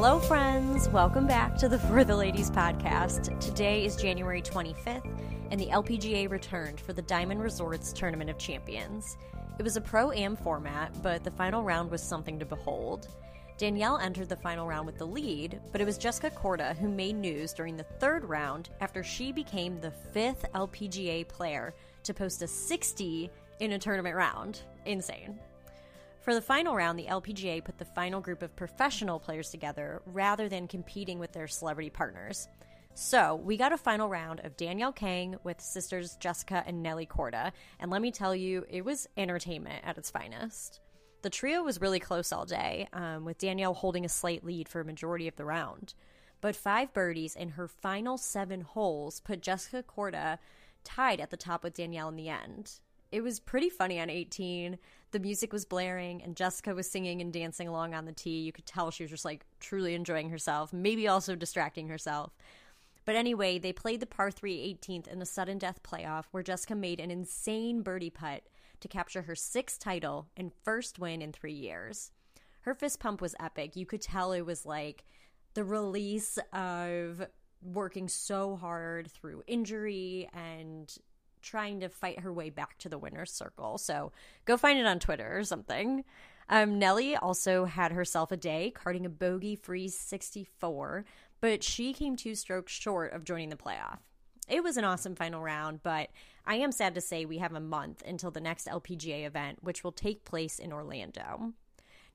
Hello, friends. Welcome back to the For the Ladies podcast. Today is January 25th, and the LPGA returned for the Diamond Resorts Tournament of Champions. It was a pro am format, but the final round was something to behold. Danielle entered the final round with the lead, but it was Jessica Korda who made news during the third round after she became the fifth LPGA player to post a 60 in a tournament round. Insane. For the final round, the LPGA put the final group of professional players together rather than competing with their celebrity partners. So, we got a final round of Danielle Kang with sisters Jessica and Nelly Korda, and let me tell you, it was entertainment at its finest. The trio was really close all day, um, with Danielle holding a slight lead for a majority of the round. But five birdies in her final seven holes put Jessica Korda tied at the top with Danielle in the end. It was pretty funny on 18. The music was blaring and Jessica was singing and dancing along on the tee. You could tell she was just like truly enjoying herself, maybe also distracting herself. But anyway, they played the par 3 18th in a sudden death playoff where Jessica made an insane birdie putt to capture her sixth title and first win in three years. Her fist pump was epic. You could tell it was like the release of working so hard through injury and trying to fight her way back to the winner's circle. So go find it on Twitter or something. Um, Nelly also had herself a day, carding a bogey free 64, but she came two strokes short of joining the playoff. It was an awesome final round, but I am sad to say we have a month until the next LPGA event, which will take place in Orlando.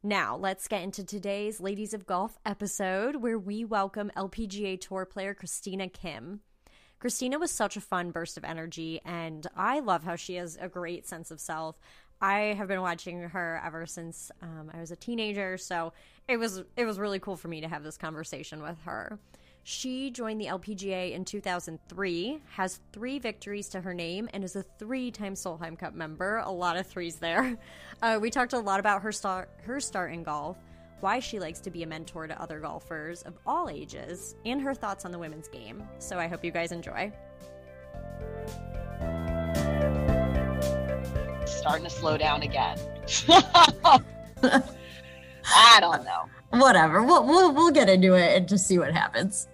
Now, let's get into today's Ladies of Golf episode where we welcome LPGA Tour player Christina Kim. Christina was such a fun burst of energy, and I love how she has a great sense of self. I have been watching her ever since um, I was a teenager, so it was it was really cool for me to have this conversation with her. She joined the LPGA in 2003, has three victories to her name, and is a three-time Solheim Cup member. A lot of threes there. Uh, we talked a lot about her start her start in golf, why she likes to be a mentor to other golfers of all ages, and her thoughts on the women's game. So I hope you guys enjoy. Starting to slow down again. I don't know. Whatever. We'll, we'll we'll get into it and just see what happens.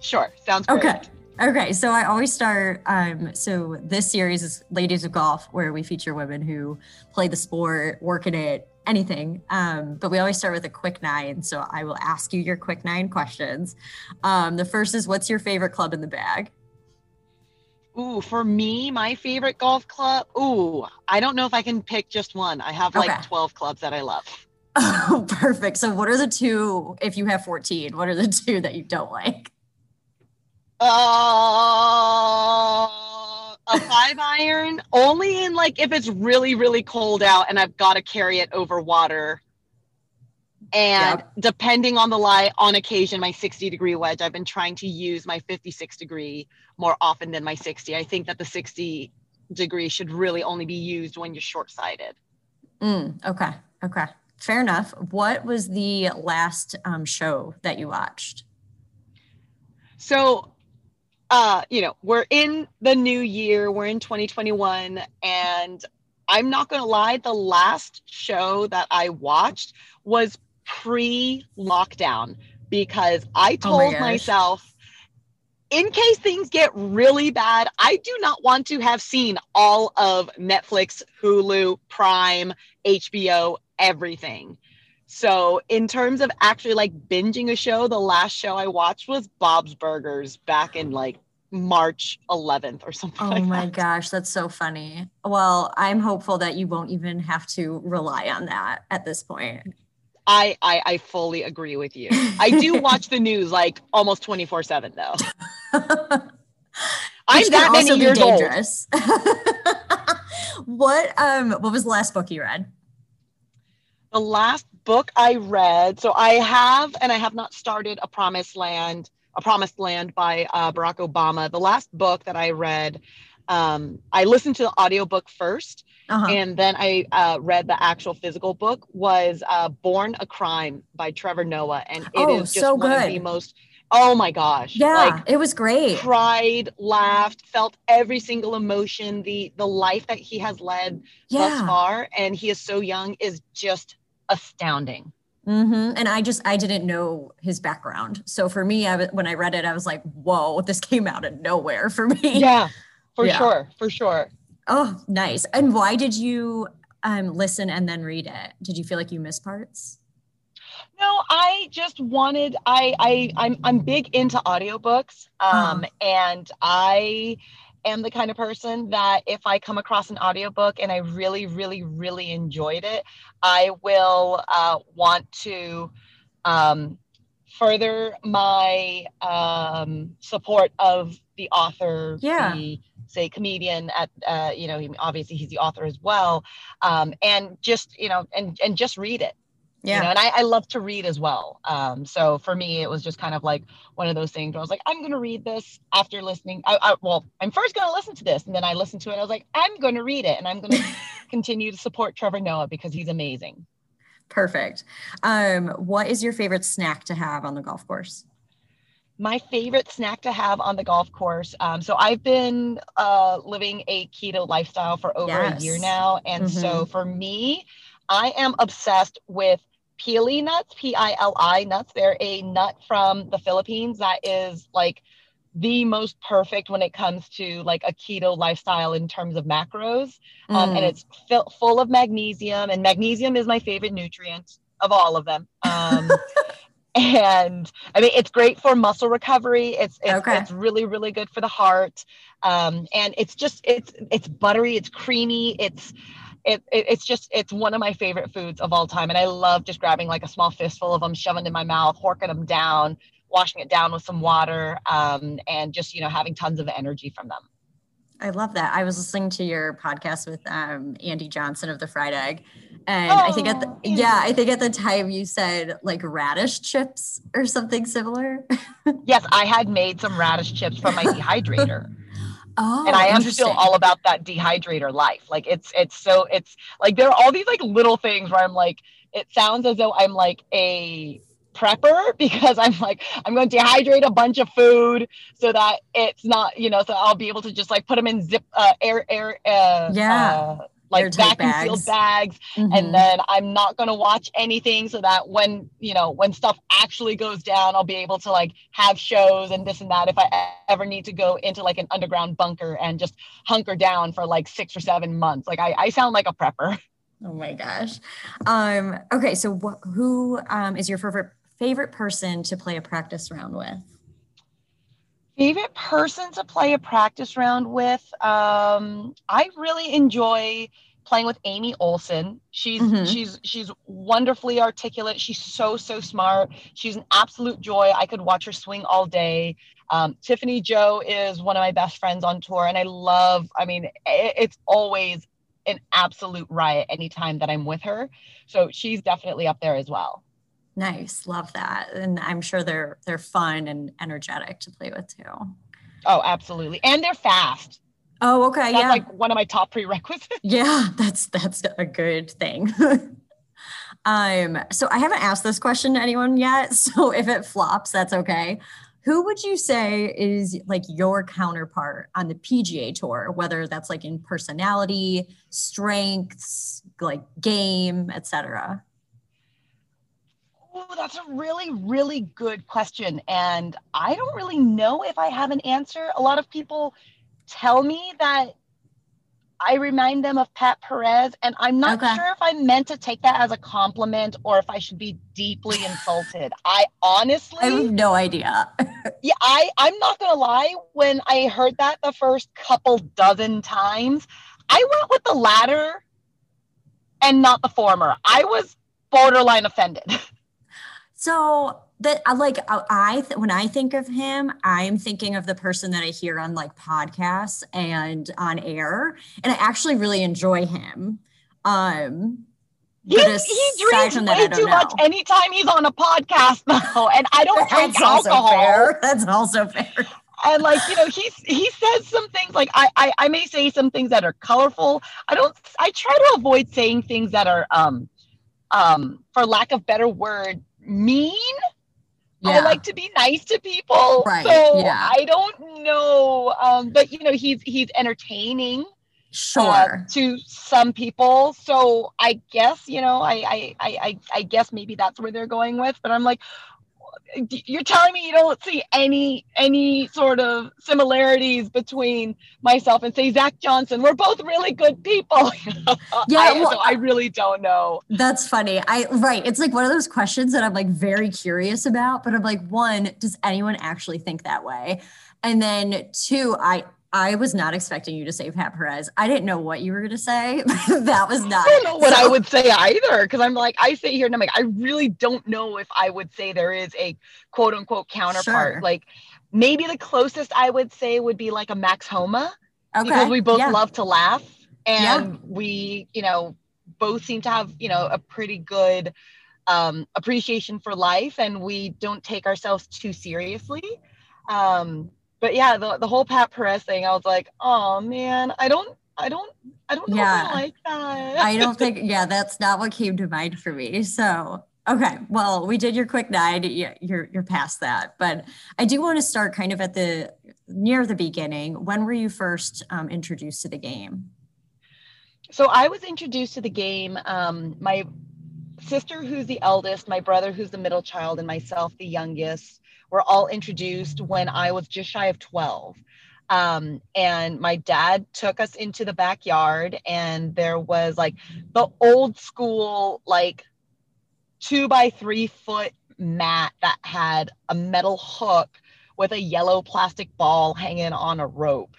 Sure. Sounds great. Okay. Okay, so I always start. Um, so this series is Ladies of Golf, where we feature women who play the sport, work in it, anything. Um, but we always start with a quick nine. So I will ask you your quick nine questions. Um, the first is what's your favorite club in the bag? Ooh, for me, my favorite golf club. Ooh, I don't know if I can pick just one. I have like Okay. 12 clubs that I love. Oh, perfect. So what are the two, if you have 14, what are the two that you don't like? Uh, a five iron only in like if it's really, really cold out and I've got to carry it over water. And Yep. depending on the lie, on occasion, my 60 degree wedge, I've been trying to use my 56 degree more often than my 60. I think that the 60 degree should really only be used when you're short sighted. Mm, okay. Okay. Fair enough. What was the last um, show that you watched? So, uh, you know, we're in the new year, we're in 2021, and I'm not going to lie, the last show that I watched was pre lockdown because I Oh my told myself, in case things get really bad, I do not want to have seen all of Netflix, Hulu, Prime, HBO, everything. So, in terms of actually like binging a show, the last show I watched was Bob's Burgers back in like March 11th or something Oh like my that. gosh, that's so funny. Well, I'm hopeful that you won't even have to rely on that at this point. I, I I fully agree with you. I do watch the news like almost 24 7 though. I'm that many years old. dangerous. what um what was the last book you read? The last book I read, so I have and I have not started A Promised Land, A Promised Land by uh, Barack Obama. The last book that I read, um, I listened to the audiobook first Uh-huh. and then I uh, read the actual physical book was uh, Born a Crime by Trevor Noah, and it is Oh, just so one of the most. Oh my gosh! yeah, like it was great. cried, laughed, felt every single emotion. The the life that he has led thus far, and he is so young, is just astounding. Mm-hmm. And I just I didn't know his background, so for me, I when I read it, I was like, "Whoa, this came out of nowhere for me." Yeah, for yeah. sure, for sure. Oh, nice. And why did you um, listen and then read it? Did you feel like you missed parts? No, I just wanted. I I I'm I'm big into audiobooks, um, and I am the kind of person that if I come across an audiobook and I really, really, really enjoyed it, I will uh, want to um, further my um, support of the author, yeah. the say comedian at uh, you know obviously he's the author as well um, and just you know and and just read it yeah. You know, and I, I love to read as well. Um, so for me, it was just kind of like one of those things where I was like, I'm going to read this after listening. I, I, well, I'm first going to listen to this. And then I listened to it. I was like, I'm going to read it and I'm going to continue to support Trevor Noah because he's amazing. Perfect. Um, what is your favorite snack to have on the golf course? My favorite snack to have on the golf course. Um, so I've been uh, living a keto lifestyle for over yes. a year now. And mm-hmm. so for me, I am obsessed with pili nuts, P I L I nuts. They're a nut from the Philippines that is like the most perfect when it comes to like a keto lifestyle in terms of macros. Mm. Um, and mm. it's f- full of magnesium, and magnesium is my favorite nutrient of all of them. Um, and I mean, it's great for muscle recovery. It's it's, okay. it's really really good for the heart, um, and it's just it's it's buttery, it's creamy, it's it, it, it's just it's one of my favorite foods of all time. And i love just grabbing like a small fistful of them shoving in my mouth horking them down washing it down with some water um, and just you know having tons of energy from them. I love that. I was listening to your podcast with um, andy johnson of the fried egg and oh, i think at the, oh, yeah. i think at the time you said like radish chips or something similar. Yes i had made some radish chips from my dehydrator Oh, and I am still all about that dehydrator life. Like it's it's so it's like there are all these like little things where I'm like it sounds as though I'm like a prepper because I'm like I'm going to dehydrate a bunch of food so that it's not you know so I'll be able to just like put them in zip uh, air air uh, yeah uh, like vacuum bags. sealed bags mm-hmm. and then i'm not going to watch anything so that when you know when stuff actually goes down i'll be able to like have shows and this and that if i ever need to go into like an underground bunker and just hunker down for like six or seven months like i, I sound like a prepper oh my gosh um okay so wh- who um, is your favorite favorite person to play a practice round with favorite person to play a practice round with? Um, i really enjoy playing with amy olson. She's mm-hmm. she's she's wonderfully articulate. She's so so smart. She's an absolute joy. I could watch her swing all day. Um, tiffany joh is one of my best friends on tour and i love i mean it, it's always an absolute riot anytime that i'm with her. So she's definitely up there as well Nice. Love that. And I'm sure they're they're fun and energetic to play with too. Oh, absolutely. And they're fast. Oh, okay. That's yeah. like one of my top prerequisites. Yeah, that's that's a good thing. um, so I haven't asked this question to anyone yet. So if it flops, that's okay. Who would you say is like your counterpart on the PGA tour, whether that's like in personality, strengths, like game, etc.? Oh, that's a really, really good question. And I don't really know if I have an answer. A lot of people tell me that I remind them of Pat Perez, and I'm not okay. sure if I'm meant to take that as a compliment or if I should be deeply insulted. I honestly I have no idea. yeah, I, I'm not gonna lie, when I heard that the first couple dozen times, I went with the latter and not the former. I was borderline offended. So that I like I when I think of him, I'm thinking of the person that I hear on like podcasts and on air, and I actually really enjoy him. Um, he, he drinks way too know. much anytime he's on a podcast though, and I don't drink alcohol. Fair. That's also fair. And like you know, he he says some things like I, I I may say some things that are colorful. I don't. I try to avoid saying things that are um um for lack of better word mean. Yeah. I like to be nice to people. Right. So yeah. I don't know. Um, but you know, he's he's entertaining. sure uh, to some people. So I guess you know, I, I I I guess maybe that's where they're going with. But I'm like, you're telling me you don't see any any sort of similarities between myself and say Zach Johnson. We're both really good people. yeah, I, well, so I really don't know. That's funny. I right. It's like one of those questions that I'm like very curious about, but I'm like, one, does anyone actually think that way? And then two, I I was not expecting you to say Pat Perez. I didn't know what you were going to say. that was not. I don't know what so. I would say either because I'm like, I sit here and I'm like, I really don't know if I would say there is a quote unquote counterpart. Sure. Like maybe the closest I would say would be like a Max Homa okay. because we both yeah. love to laugh and yeah. we, you know, both seem to have, you know, a pretty good um, appreciation for life and we don't take ourselves too seriously. Um, but yeah, the, the whole Pat Perez thing, I was like, oh man, I don't, I don't, I don't know yeah. I like that. I don't think, yeah, that's not what came to mind for me. So okay, well, we did your quick nine. You're you're past that, but I do want to start kind of at the near the beginning. When were you first um, introduced to the game? So I was introduced to the game. Um, my sister, who's the eldest, my brother, who's the middle child, and myself, the youngest were all introduced when I was just shy of 12. Um, and my dad took us into the backyard, and there was like the old school, like two by three foot mat that had a metal hook with a yellow plastic ball hanging on a rope.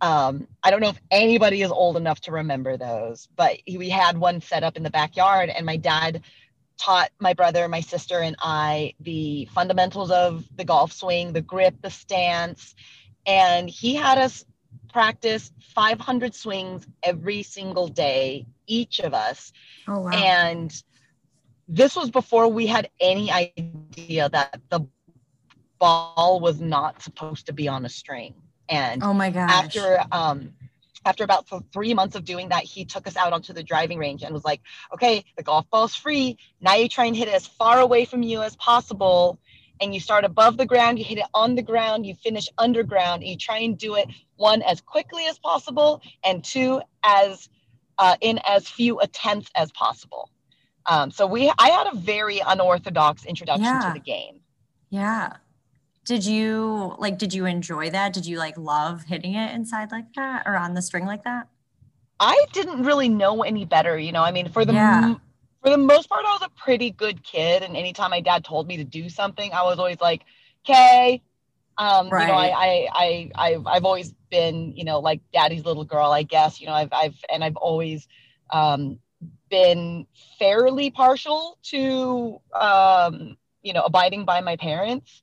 Um, I don't know if anybody is old enough to remember those, but we had one set up in the backyard, and my dad taught my brother, my sister, and I the fundamentals of the golf swing, the grip, the stance. And he had us practice 500 swings every single day, each of us. Oh, wow. And this was before we had any idea that the ball was not supposed to be on a string. And oh my gosh. After um, after about three months of doing that, he took us out onto the driving range and was like, okay, the golf ball's free. Now you try and hit it as far away from you as possible. And you start above the ground, you hit it on the ground, you finish underground, and you try and do it one as quickly as possible, and two as uh, in as few attempts as possible. Um, so we, I had a very unorthodox introduction yeah. to the game. Yeah did you like did you enjoy that? Did you like love hitting it inside like that or on the string like that? I didn't really know any better you know? I mean for the yeah. m- for the most part i was a pretty good kid and anytime my dad told me to do something i was always like okay. Um right. you know I, I i i've i've always been you know like daddy's little girl i guess you know? I've i've and i've always um been fairly partial to um you know abiding by my parents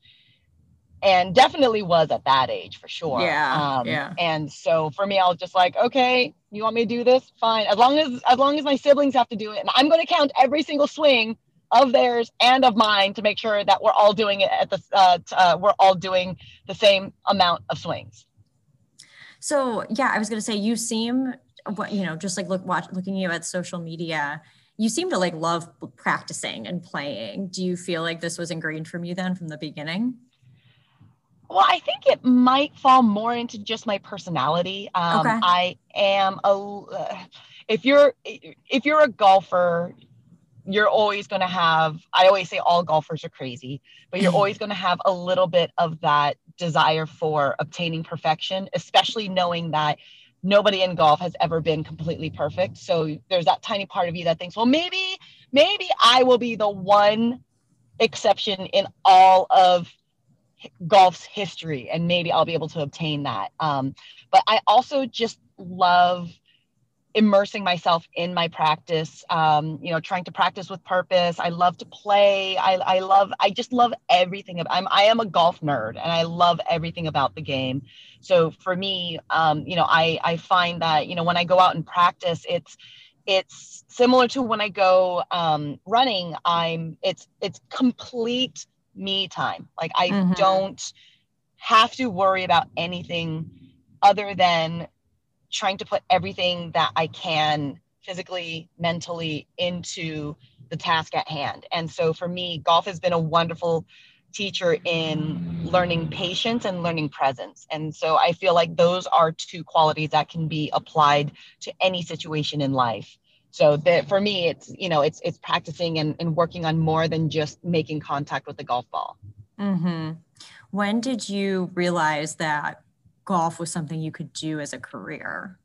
and definitely was at that age for sure. Yeah. Um, yeah. And so for me, I was just like, okay, you want me to do this? Fine. As long as as long as my siblings have to do it, and I'm going to count every single swing of theirs and of mine to make sure that we're all doing it at the uh, uh, we're all doing the same amount of swings. So yeah, I was going to say you seem what you know just like look watch looking you at social media you seem to like love practicing and playing do you feel like this was ingrained from you then from the beginning well, I think it might fall more into just my personality. Um, okay. I am a. If you're if you're a golfer, you're always going to have. I always say all golfers are crazy, but you're always going to have a little bit of that desire for obtaining perfection, especially knowing that nobody in golf has ever been completely perfect. So there's that tiny part of you that thinks, well, maybe maybe I will be the one exception in all of golf's history and maybe I'll be able to obtain that. Um, but I also just love immersing myself in my practice um, you know trying to practice with purpose. I love to play. I, I love i just love everything i'm i am a golf nerd and i love everything about the game. So for me um, you know i i find that you know when i go out and practice it's it's similar to when i go um, running. I'm it's it's complete me time. Like I mm-hmm. don't have to worry about anything other than trying to put everything that I can physically, mentally into the task at hand. And so for me, golf has been a wonderful teacher in learning patience and learning presence. And so I feel like those are two qualities that can be applied to any situation in life. So that for me, it's you know, it's it's practicing and, and working on more than just making contact with the golf ball. Mm-hmm. When did you realize that golf was something you could do as a career?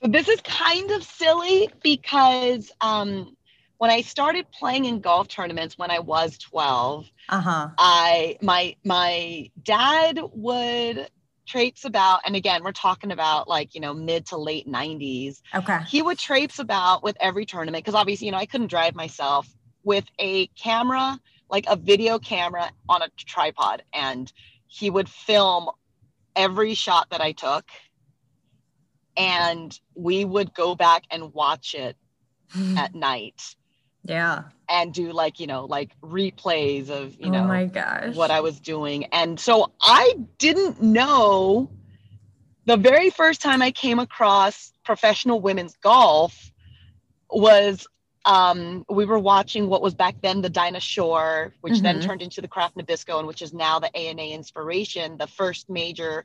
So this is kind of silly because um, when I started playing in golf tournaments when I was 12, uh-huh. I my my dad would traipse about and again we're talking about like you know mid to late 90s okay. He would traipse about with every tournament because obviously you know i couldn't drive myself with a camera like a video camera on a tripod and he would film every shot that i took and we would go back and watch it at night yeah. And do like, you know, like replays of, you oh know, my gosh. what I was doing. And so I didn't know the very first time I came across professional women's golf was um, we were watching what was back then the Dinah Shore, which mm-hmm. then turned into the Kraft Nabisco, and which is now the ANA Inspiration, the first major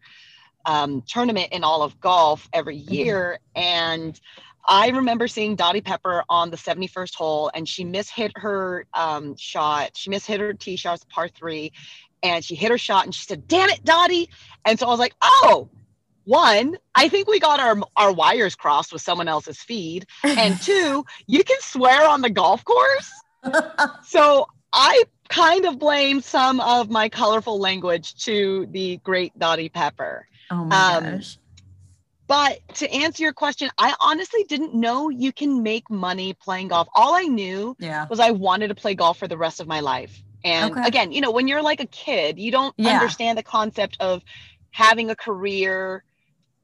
um, tournament in all of golf every mm-hmm. year. Mm-hmm. And I remember seeing Dottie Pepper on the 71st hole and she mishit her um, shot. She mishit her tee shot, par three, and she hit her shot and she said, Damn it, Dottie. And so I was like, Oh, one, I think we got our, our wires crossed with someone else's feed. And two, you can swear on the golf course. so I kind of blame some of my colorful language to the great Dottie Pepper. Oh my um, gosh but to answer your question, I honestly didn't know you can make money playing golf. All I knew yeah. was I wanted to play golf for the rest of my life. And okay. again, you know, when you're like a kid, you don't yeah. understand the concept of having a career,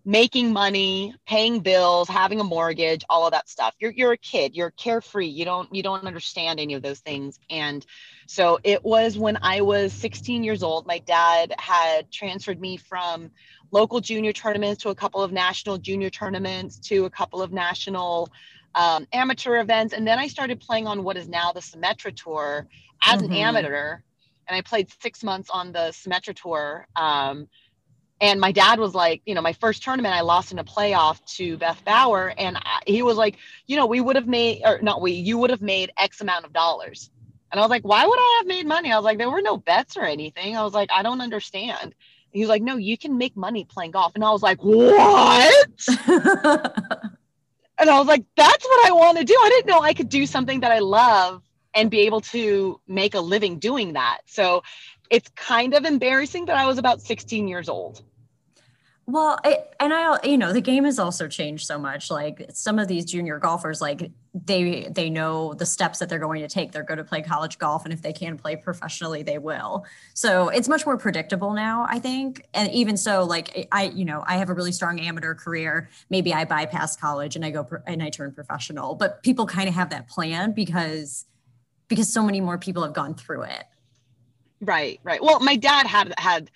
making money, paying bills, having a mortgage, all of that stuff. You're you're a kid, you're carefree. You don't you don't understand any of those things. And so it was when I was 16 years old, my dad had transferred me from local junior tournaments to a couple of national junior tournaments to a couple of national um, amateur events. And then I started playing on what is now the Symetra Tour as mm-hmm. an amateur. And I played six months on the Symetra Tour. Um, and my dad was like, you know, my first tournament, I lost in a playoff to Beth Bauer. And I, he was like, you know, we would have made, or not we, you would have made X amount of dollars. And I was like, why would I have made money? I was like, there were no bets or anything. I was like, I don't understand. He was like, no, you can make money playing golf. And I was like, what? and I was like, that's what I want to do. I didn't know I could do something that I love and be able to make a living doing that. So it's kind of embarrassing that I was about 16 years old. Well, I, and I, you know, the game has also changed so much. Like some of these junior golfers, like they they know the steps that they're going to take. They're going to play college golf, and if they can play professionally, they will. So it's much more predictable now, I think. And even so, like I, you know, I have a really strong amateur career. Maybe I bypass college and I go and I turn professional. But people kind of have that plan because because so many more people have gone through it. Right, right. Well, my dad had had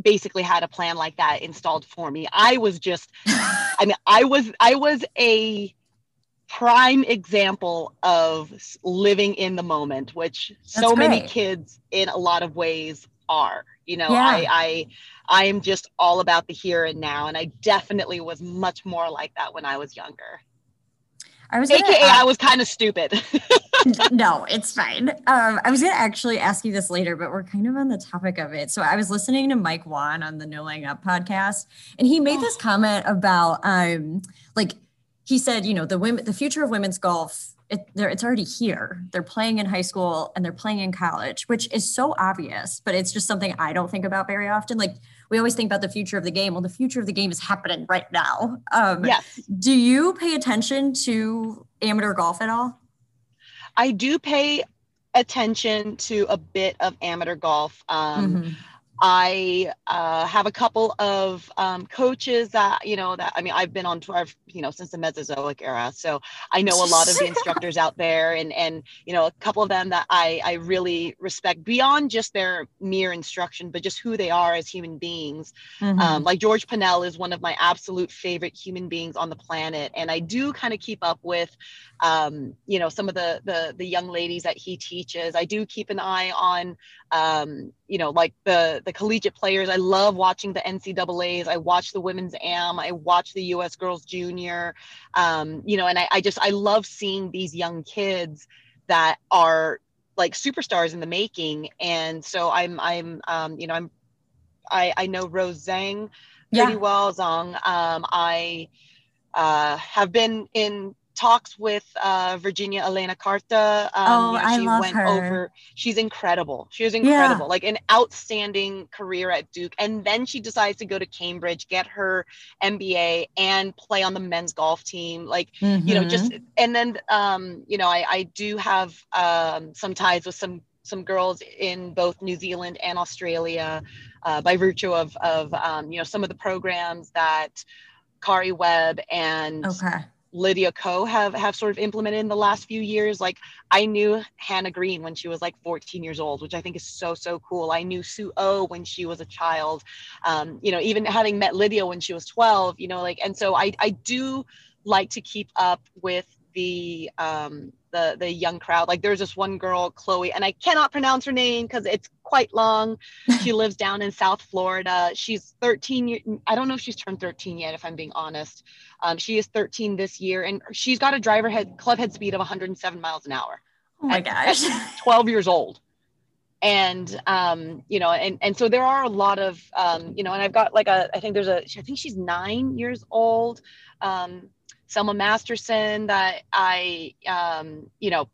basically had a plan like that installed for me. I was just I mean I was I was a prime example of living in the moment which That's so great. many kids in a lot of ways are. You know, yeah. I I I am just all about the here and now and I definitely was much more like that when I was younger. I was AKA uh, I was kind of stupid. no, it's fine. Um, I was gonna actually ask you this later, but we're kind of on the topic of it. So I was listening to Mike Whan on the No Laying Up podcast, and he made this comment about um, like he said, you know, the women, the future of women's golf it, it's already here. They're playing in high school and they're playing in college, which is so obvious, but it's just something I don't think about very often. Like we always think about the future of the game. Well, the future of the game is happening right now. Um, yes. Do you pay attention to amateur golf at all? I do pay attention to a bit of amateur golf. Um, mm-hmm. I uh, have a couple of um, coaches that you know that I mean I've been on tour you know since the Mesozoic era, so I know a lot of the instructors out there, and and you know a couple of them that I I really respect beyond just their mere instruction, but just who they are as human beings. Mm-hmm. Um, like George Pinnell is one of my absolute favorite human beings on the planet, and I do kind of keep up with um, you know some of the the the young ladies that he teaches. I do keep an eye on um, you know, like the the collegiate players. I love watching the NCAA's. I watch the women's AM. I watch the U.S. Girls Junior. Um, you know, and I, I just I love seeing these young kids that are like superstars in the making. And so I'm I'm um, you know I'm I I know Rose Zhang pretty yeah. well. Zhang. Um, I uh, have been in talks with uh, Virginia Elena Carta. Um, oh, you know, I love her. Over, she's incredible. She was incredible, yeah. like an outstanding career at Duke. And then she decides to go to Cambridge, get her MBA, and play on the men's golf team. Like, mm-hmm. you know, just mm-hmm. and then, um, you know, I, I do have um, some ties with some some girls in both New Zealand and Australia uh, by virtue of of um, you know some of the programs that Karrie Webb and okay. Lydia Ko have have sort of implemented in the last few years. Like I knew Hannah Green when she was like 14 years old, which I think is so so cool. I knew Sue O when she was a child. Um, you know, even having met Lydia when she was 12. You know, like and so I I do like to keep up with the um, the the young crowd. Like there's this one girl, Chloe, and I cannot pronounce her name because it's quite long. She lives down in South Florida. She's 13. I don't know if she's turned 13 yet, if I'm being honest. Um, she is 13 this year, and she's got a driver head club head speed of 107 miles an hour. Oh my gosh! 12 years old and um, you know and and so there are a lot of um, you know and i've got like a i think there's a i think she's nine years old um, Selma Masterson that I, um, you know,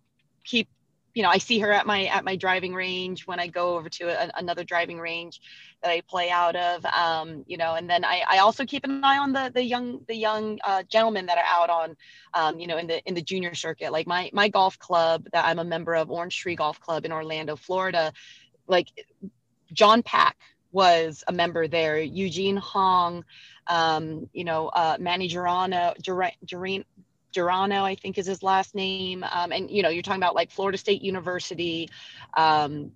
keep, you know, I see her at my at my driving range when I go over to a, another driving range that I play out of, um, you know, and then I, I also keep an eye on the the young the young uh, gentlemen that are out on, um, you know, in the in the junior circuit. Like my my golf club that I'm a member of, Orange Tree Golf Club in Orlando, Florida, like John Pak was a member there, Eugene Hong, um, you know, uh, Manny Girano, Girano, I think is his last name. Um, and, you know, you're talking about like Florida State University, um,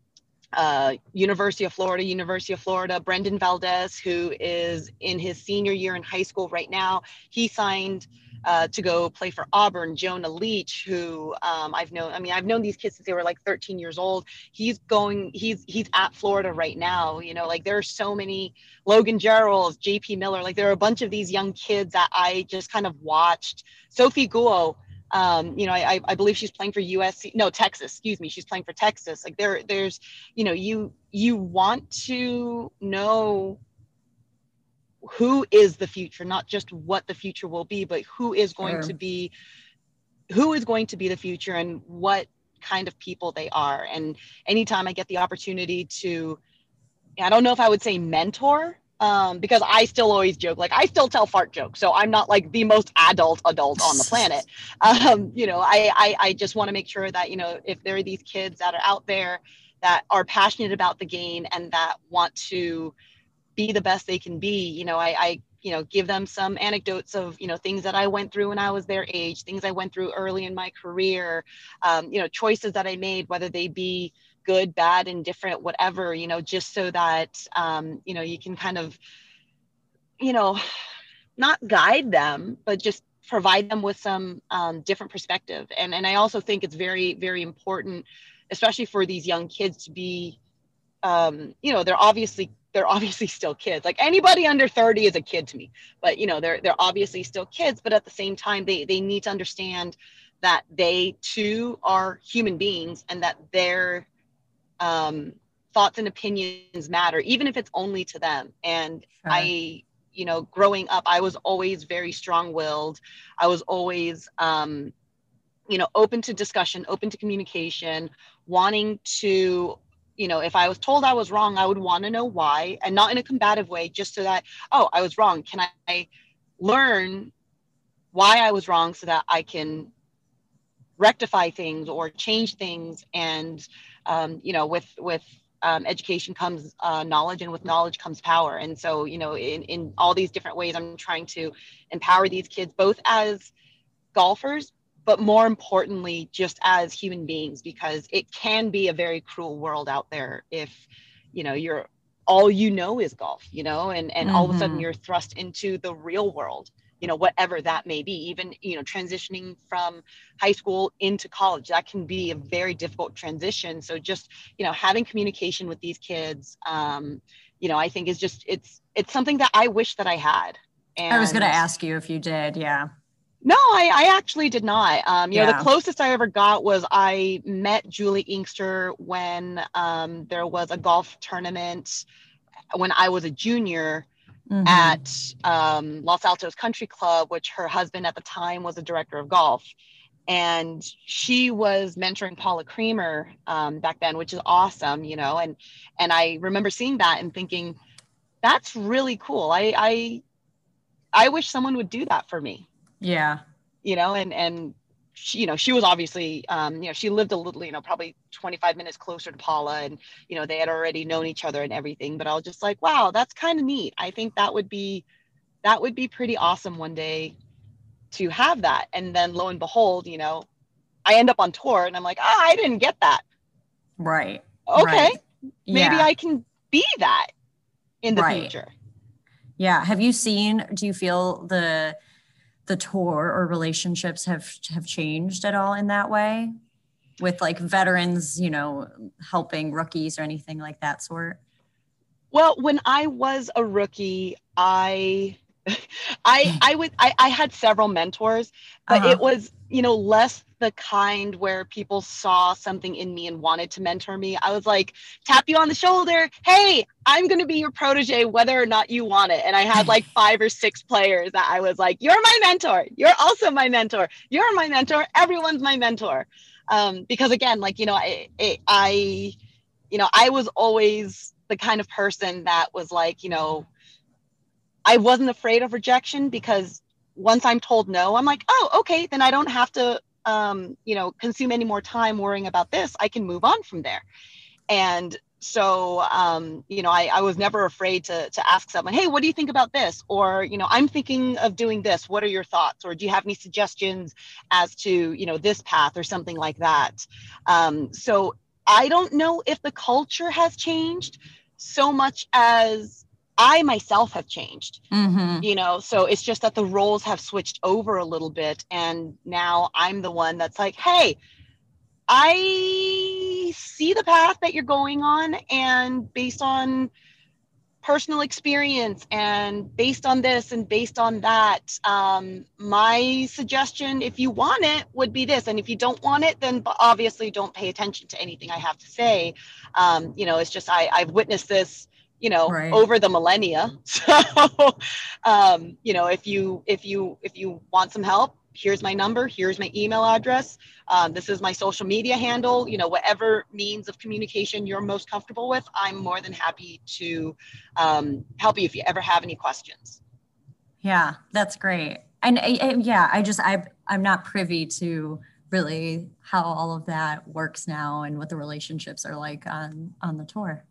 uh, University of Florida, University of Florida, Brendan Valdes, who is in his senior year in high school right now. He signed uh, to go play for Auburn. Jonah Leach, who um, I've known, I mean, I've known these kids since they were like 13 years old. He's going, he's he's at Florida right now. You know, like there are so many Logan Gerald, JP Miller, like there are a bunch of these young kids that I just kind of watched. Sophie Guo, um, you know, I, I believe she's playing for USC. No, Texas. Excuse me. She's playing for Texas. Like there, there's, you know, you you want to know who is the future, not just what the future will be, but who is going sure. to be who is going to be the future and what kind of people they are. And anytime I get the opportunity to, I don't know if I would say mentor, um, because I still always joke, like I still tell fart jokes. So I'm not like the most adult adult on the planet. Um, you know, I, I, I just want to make sure that, you know, if there are these kids that are out there that are passionate about the game and that want to, be the best they can be you know I, I you know give them some anecdotes of you know things that i went through when i was their age things i went through early in my career um, you know choices that i made whether they be good bad indifferent whatever you know just so that um, you know you can kind of you know not guide them but just provide them with some um, different perspective. And and i also think it's very very important especially for these young kids to be um, you know they're obviously they're obviously still kids. Like anybody under 30 is a kid to me, but you know, they're they're obviously still kids, but at the same time they they need to understand that they too are human beings and that their um, thoughts and opinions matter, even if it's only to them. And sure. I, you know, growing up, I was always very strong-willed. I was always um, you know, open to discussion, open to communication, wanting to you know, if I was told I was wrong, I would want to know why and not in a combative way, just so that, oh, I was wrong. Can I learn why I was wrong so that I can rectify things or change things? And, um, you know, with, with, um, education comes uh, knowledge and with knowledge comes power and so you know in, in all these different ways i'm trying to empower these kids both as golfers but more importantly just as human beings because it can be a very cruel world out there if you know you're all you know is golf you know and and mm-hmm. all of a sudden mm-hmm. you're thrust into the real world you know whatever that may be even you know transitioning from high school into college that can be a very difficult transition so just you know having communication with these kids um, you know i think is just it's it's something that i wish that i had and i was going to ask you if you did yeah no, I, I actually did not. Um, you yeah. know, the closest I ever got was I met Juli Inkster when um, there was a golf tournament when I was a junior mm-hmm. at um, Los Altos Country Club, which her husband at the time was a director of golf. And she was mentoring Paula Creamer um, back then, which is awesome, you know. And and I remember seeing that and thinking, that's really cool. I I I wish someone would do that for me. Yeah. You know, and and she, you know, she was obviously, um, you know, she lived a little, you know, probably 25 minutes closer to Paula and, you know, they had already known each other and everything, but I was just like, wow, that's kind of neat. I think that would be, that would be pretty awesome one day to have that. And then lo and behold, you know, I end up on tour and I'm like, ah, I didn't get that. Right. Okay. Right. Maybe yeah. I can be that in the right. future. Yeah. Have you seen, do you feel the, the tour or relationships have have changed at all in that way with like veterans you know helping rookies or anything like that sort well when i was a rookie i I I would I, I had several mentors, but uh-huh. it was you know less the kind where people saw something in me and wanted to mentor me. I was like tap you on the shoulder, hey, I'm going to be your protege whether or not you want it. And I had like five or six players that I was like, you're my mentor, you're also my mentor, you're my mentor, everyone's my mentor. Um, because again, like you know, I, I you know I was always the kind of person that was like you know I wasn't afraid of rejection because once I'm told no, I'm like, oh, okay, then I don't have to, um, you know, consume any more time worrying about this. I can move on from there. And so, um, you know, I, I was never afraid to, to ask someone, hey, what do you think about this? Or, you know, I'm thinking of doing this. What are your thoughts? Or do you have any suggestions as to, you know, this path or something like that? Um, so I don't know if the culture has changed so much as I myself have changed, mm-hmm. you know, so it's just that the roles have switched over a little bit. And now I'm the one that's like, hey, I see the path that you're going on. And based on personal experience and based on this and based on that, um, my suggestion, if you want it, would be this. And if you don't want it, then obviously don't pay attention to anything I have to say. Um, you know, it's just I, I've witnessed this you know right. over the millennia. So um, you know if you if you if you want some help here's my number here's my email address um, this is my social media handle you know whatever means of communication you're most comfortable with i'm more than happy to um, help you if you ever have any questions. Yeah that's great. And, and yeah i just i i'm not privy to really how all of that works now and what the relationships are like on on the tour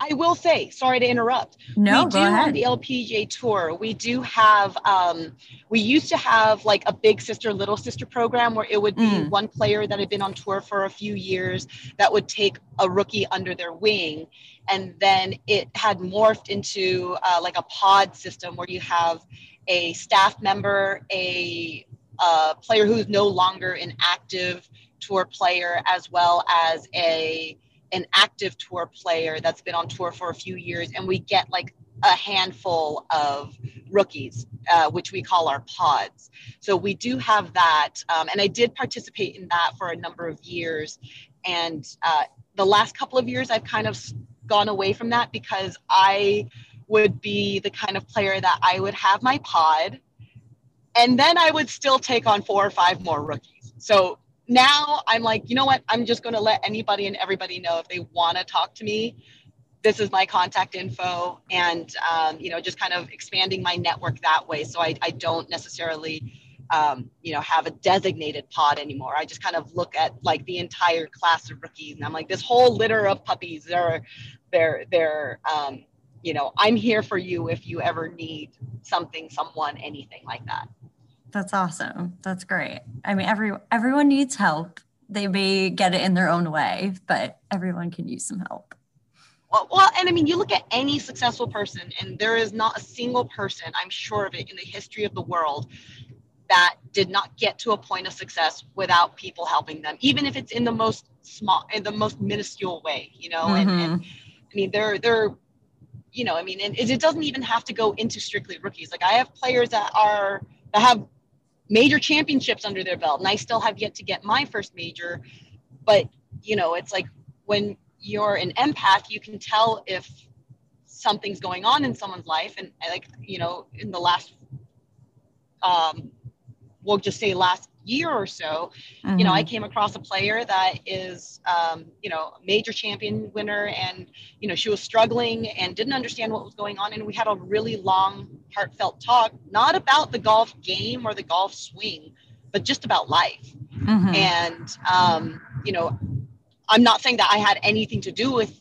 I will say, sorry to interrupt. No, we do ahead. on the LPGA tour. We do have. Um, we used to have like a big sister, little sister program where it would be mm. one player that had been on tour for a few years that would take a rookie under their wing, and then it had morphed into uh, like a pod system where you have a staff member, a, a player who's no longer an active tour player, as well as a an active tour player that's been on tour for a few years, and we get like a handful of rookies, uh, which we call our pods. So we do have that, um, and I did participate in that for a number of years. And uh, the last couple of years, I've kind of gone away from that because I would be the kind of player that I would have my pod, and then I would still take on four or five more rookies. So now I'm like, you know what? I'm just going to let anybody and everybody know if they want to talk to me. This is my contact info, and um, you know, just kind of expanding my network that way. So I, I don't necessarily um, you know, have a designated pod anymore. I just kind of look at like the entire class of rookies, and I'm like, this whole litter of puppies. They're, they're, they're, um, you know, I'm here for you if you ever need something, someone, anything like that. That's awesome. That's great. I mean, every everyone needs help. They may get it in their own way, but everyone can use some help. Well, well, and I mean, you look at any successful person, and there is not a single person, I'm sure of it, in the history of the world that did not get to a point of success without people helping them, even if it's in the most small, in the most minuscule way, you know. Mm-hmm. And, and, I mean, they're they're, you know, I mean, and it doesn't even have to go into strictly rookies. Like I have players that are that have major championships under their belt, and I still have yet to get my first major. But you know, it's like when you're an empath, you can tell if something's going on in someone's life, and like you know, in the last um, we'll just say last year or so, mm-hmm. you know, I mm-hmm. came across a player that is, um, you know, major champion winner, and you know, she was struggling and didn't understand what was going on, and we had a really long, heartfelt talk, not about the golf game or the golf swing, but just about life. Mm-hmm. And um, you know, I'm not saying that I had anything to do with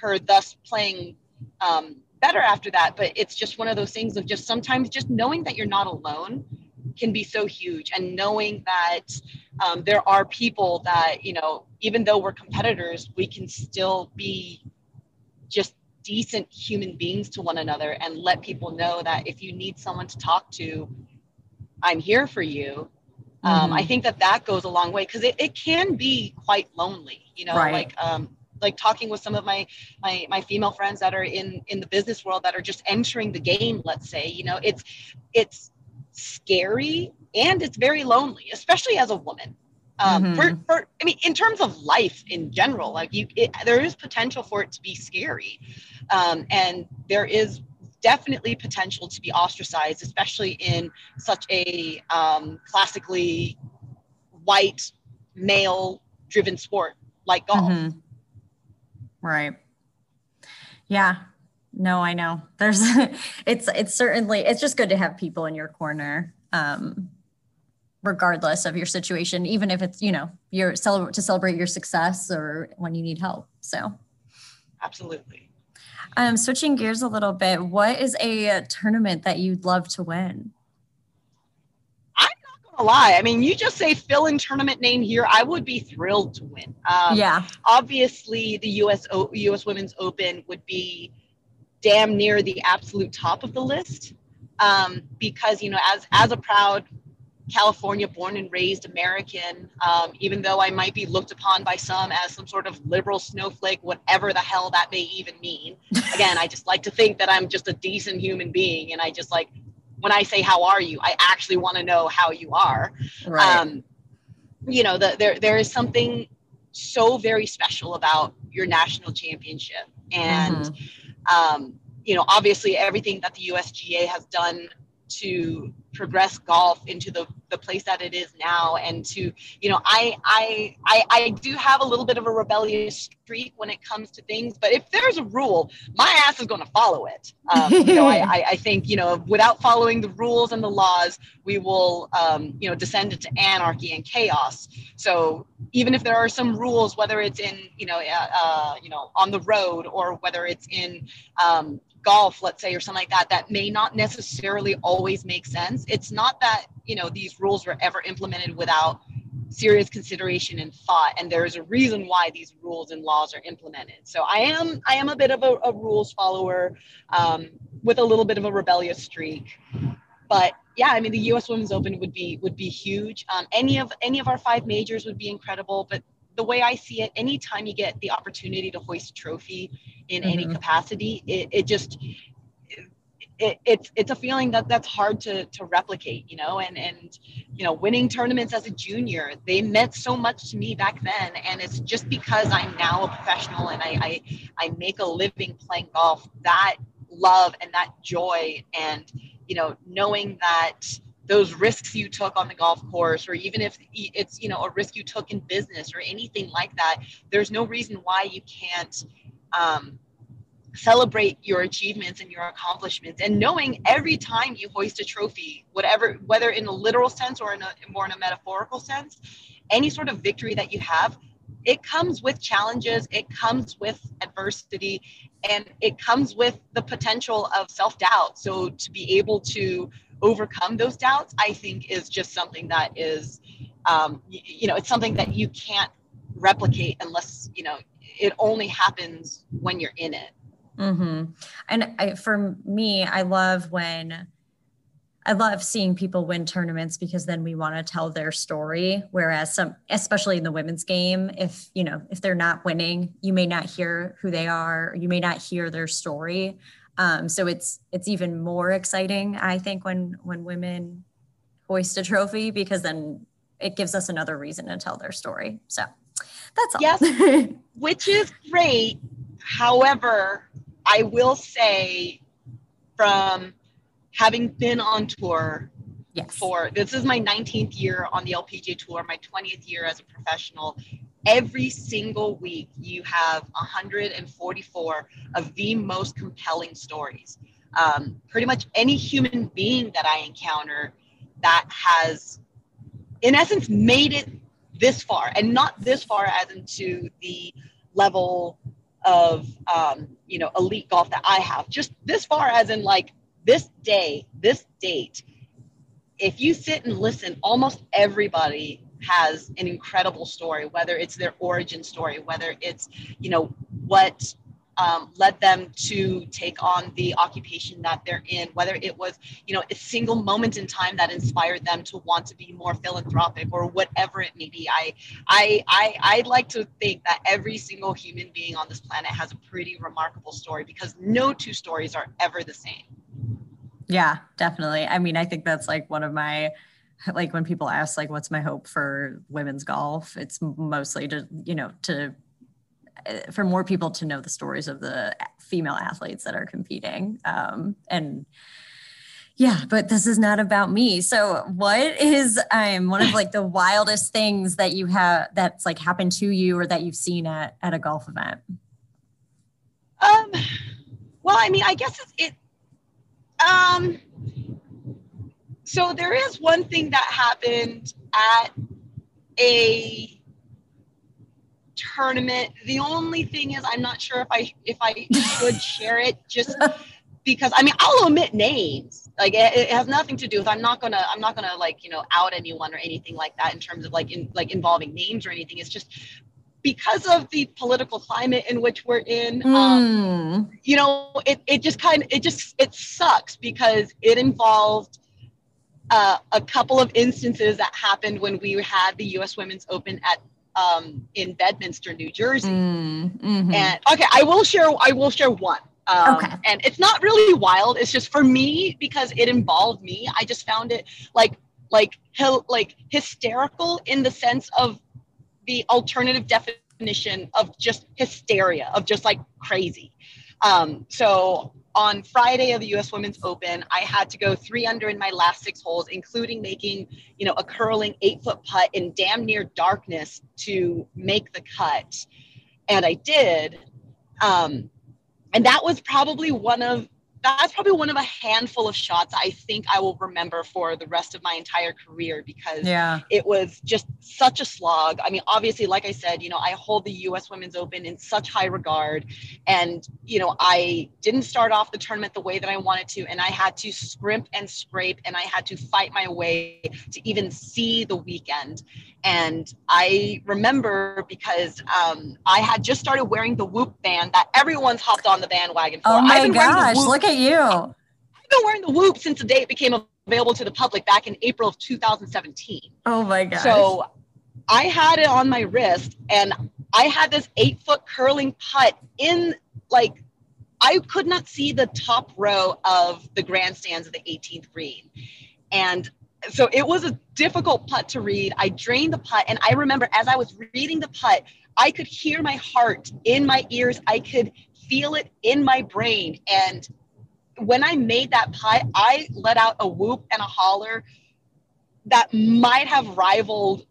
her thus playing um, better after that, but it's just one of those things of just sometimes just knowing that you're not alone can be so huge and knowing that um, there are people that you know even though we're competitors we can still be just decent human beings to one another and let people know that if you need someone to talk to i'm here for you um, mm-hmm. i think that that goes a long way because it, it can be quite lonely you know right. like um, like talking with some of my my my female friends that are in in the business world that are just entering the game let's say you know it's it's scary and it's very lonely, especially as a woman. Um, mm-hmm. for, for, I mean, in terms of life in general, like you, it, there is potential for it to be scary, um, and there is definitely potential to be ostracized, especially in such a um, classically white male-driven sport like golf. Mm-hmm. Right. Yeah, no, I know. There's it's it's certainly it's just good to have people in your corner. Um regardless of your situation, even if it's, you know, you're celebrate to celebrate your success or when you need help. So absolutely. Um, switching gears a little bit, what is a tournament that you'd love to win? I'm not gonna lie. I mean, you just say fill in tournament name here. I would be thrilled to win. Um, yeah. Obviously, the U.S. O- U.S. Women's Open would be damn near the absolute top of the list um, because you know as as a proud California born and raised American, um, even though I might be looked upon by some as some sort of liberal snowflake, whatever the hell that may even mean. Again, I just like to think that I'm just a decent human being. And I just like, when I say, How are you? I actually want to know how you are. Right. Um, you know, the, there, there is something so very special about your national championship. And, mm-hmm um, you know, obviously everything that the USGA has done to progress golf into the, the place that it is now and to you know I, I i i do have a little bit of a rebellious streak when it comes to things but if there's a rule my ass is going to follow it. Um, you know I, I think you know without following the rules and the laws we will um, you know descend into anarchy and chaos. So even if there are some rules whether it's in you know uh, uh you know on the road or whether it's in um, golf let's say or something like that that may not necessarily always make sense. It's not that you know these rules were ever implemented without serious consideration and thought and there is a reason why these rules and laws are implemented. So i am i am a bit of a, a rules follower um, with a little bit of a rebellious streak. But yeah i mean the us women's open would be would be huge. Um, any of any of our five majors would be incredible but the way I see it, anytime you get the opportunity to hoist a trophy in mm-hmm. any capacity, it, it just it, it's it's a feeling that that's hard to to replicate, you know. And and you know, winning tournaments as a junior, they meant so much to me back then. And it's just because I'm now a professional and I I, I make a living playing golf. That love and that joy and you know knowing that those risks you took on the golf course or even if it's you know a risk you took in business or anything like that there's no reason why you can't um, celebrate your achievements and your accomplishments. And knowing every time you hoist a trophy whatever whether in a literal sense or in a more in a metaphorical sense any sort of victory that you have it comes with challenges it comes with adversity and it comes with the potential of self-doubt. So to be able to overcome those doubts i think is just something that is um, you, you know it's something that you can't replicate unless you know it only happens when you're in it Mm-hmm. And I, for me, I love when I love seeing people win tournaments because then we want to tell their story. Whereas some, especially in the women's game, if you know if they're not winning, you may not hear who they are. you may not hear their story. Um, so it's it's even more exciting, I think, when when women hoist a trophy because then it gives us another reason to tell their story. So that's all. Yes, which is great. However, I will say from having been on tour yes. for this is my 19th year on the LPGA tour, my 20th year as a professional. Every single week, you have 144 of the most compelling stories. Um, pretty much any human being that I encounter that has, in essence, made it this far, and not this far as into the level of um, you know elite golf that I have. Just this far as in like this day, this date. If you sit and listen, almost everybody has an incredible story, whether it's their origin story, whether it's you know what um, led them to take on the occupation that they're in, whether it was, you know, a single moment in time that inspired them to want to be more philanthropic or whatever it may be. I, I, I, I'd like to think that every single human being on this planet has a pretty remarkable story because no two stories are ever the same. Yeah, definitely. I mean, I think that's like one of my like when people ask like what's my hope for women's golf it's mostly to you know to uh, for more people to know the stories of the female athletes that are competing. Um, and yeah, but this is not about me. So, what is um, one of like the wildest things that you have that's like happened to you or that you've seen at at a golf event? Um, well, I mean, I guess it's, it. Um, so there is one thing that happened at a tournament. The only thing is, I'm not sure if I if I should share it just because I mean I'll omit names. Like it, it, has nothing to do with. I'm not gonna I'm not gonna like you know out anyone or anything like that in terms of like in like involving names or anything. It's just because of the political climate in which we're in. Mm. Um, hmm. you know, it it just kind of it just it sucks because it involved. Uh, a couple of instances that happened when we had the U.S. Women's Open at um, in Bedminster, New Jersey. Mm, mm-hmm. And okay, I will share. I will share one. Um, okay. And it's not really wild. It's just for me because it involved me. I just found it like like like hysterical in the sense of the alternative definition of just hysteria of just like crazy. Um, so on Friday of the U.S. Women's Open, I had to go three under in my last six holes, including making, you know, a curling eight foot putt in damn near darkness to make the cut, and I did. Um, and that was probably one of that's probably one of a handful of shots I think I will remember for the rest of my entire career because yeah. it was just such a slog. I mean, obviously, like I said, you know, I hold the US Women's Open in such high regard. And, you know, I didn't start off the tournament the way that I wanted to. And I had to scrimp and scrape and I had to fight my way to even see the weekend. And I remember because um, I had just started wearing the Whoop band that everyone's hopped on the bandwagon for. Oh my gosh, look at you. I've been wearing the Whoop since the day it became available to the public back in April of 2017. Oh my gosh. So I had it on my wrist and I had this eight foot curling putt in like I could not see the top row of the grandstands of the 18th green. And so it was a difficult putt to read. I drained the putt, and I remember as I was reading the putt, I could hear my heart in my ears. I could feel it in my brain. And when I made that putt, I let out a whoop and a holler that might have rivaled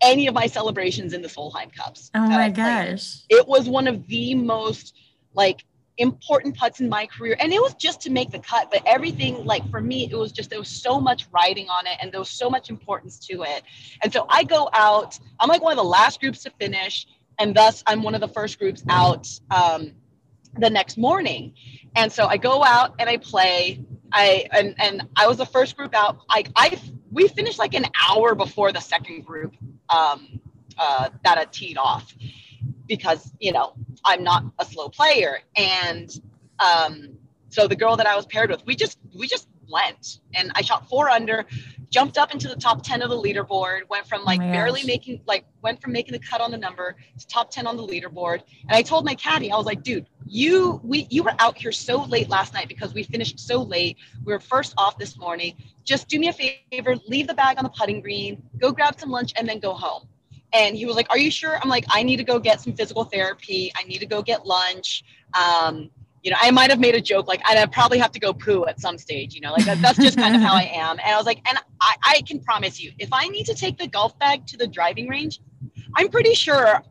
any of my celebrations in the Solheim Cups. Oh my gosh. It was one of the most like important putts in my career and it was just to make the cut but everything like for me it was just there was so much writing on it and there was so much importance to it. And so i go out i'm like one of the last groups to finish and thus i'm one of the first groups out um, the next morning. And so i go out and i play. I and, and i was the first group out. I i we finished like an hour before the second group um, uh, that had teed off because you know I'm not a slow player. And um, so the girl that I was paired with, we just we just went and I shot four under, jumped up into the top 10 of the leaderboard, went from like oh barely gosh. making like went from making the cut on the number to top 10 on the leaderboard. And I told my caddy, I was like, dude, you we you were out here so late last night because we finished so late. We were first off this morning. Just do me a favor, leave the bag on the putting green, go grab some lunch, and then go home. And he was like, Are you sure? I'm like, I need to go get some physical therapy. I need to go get lunch. Um, you know, I might have made a joke like I'd probably have to go poo at some stage, you know, like that's just kind of how I am. And I was like, and I, I can promise you, if I need to take the golf bag to the driving range, I'm pretty sure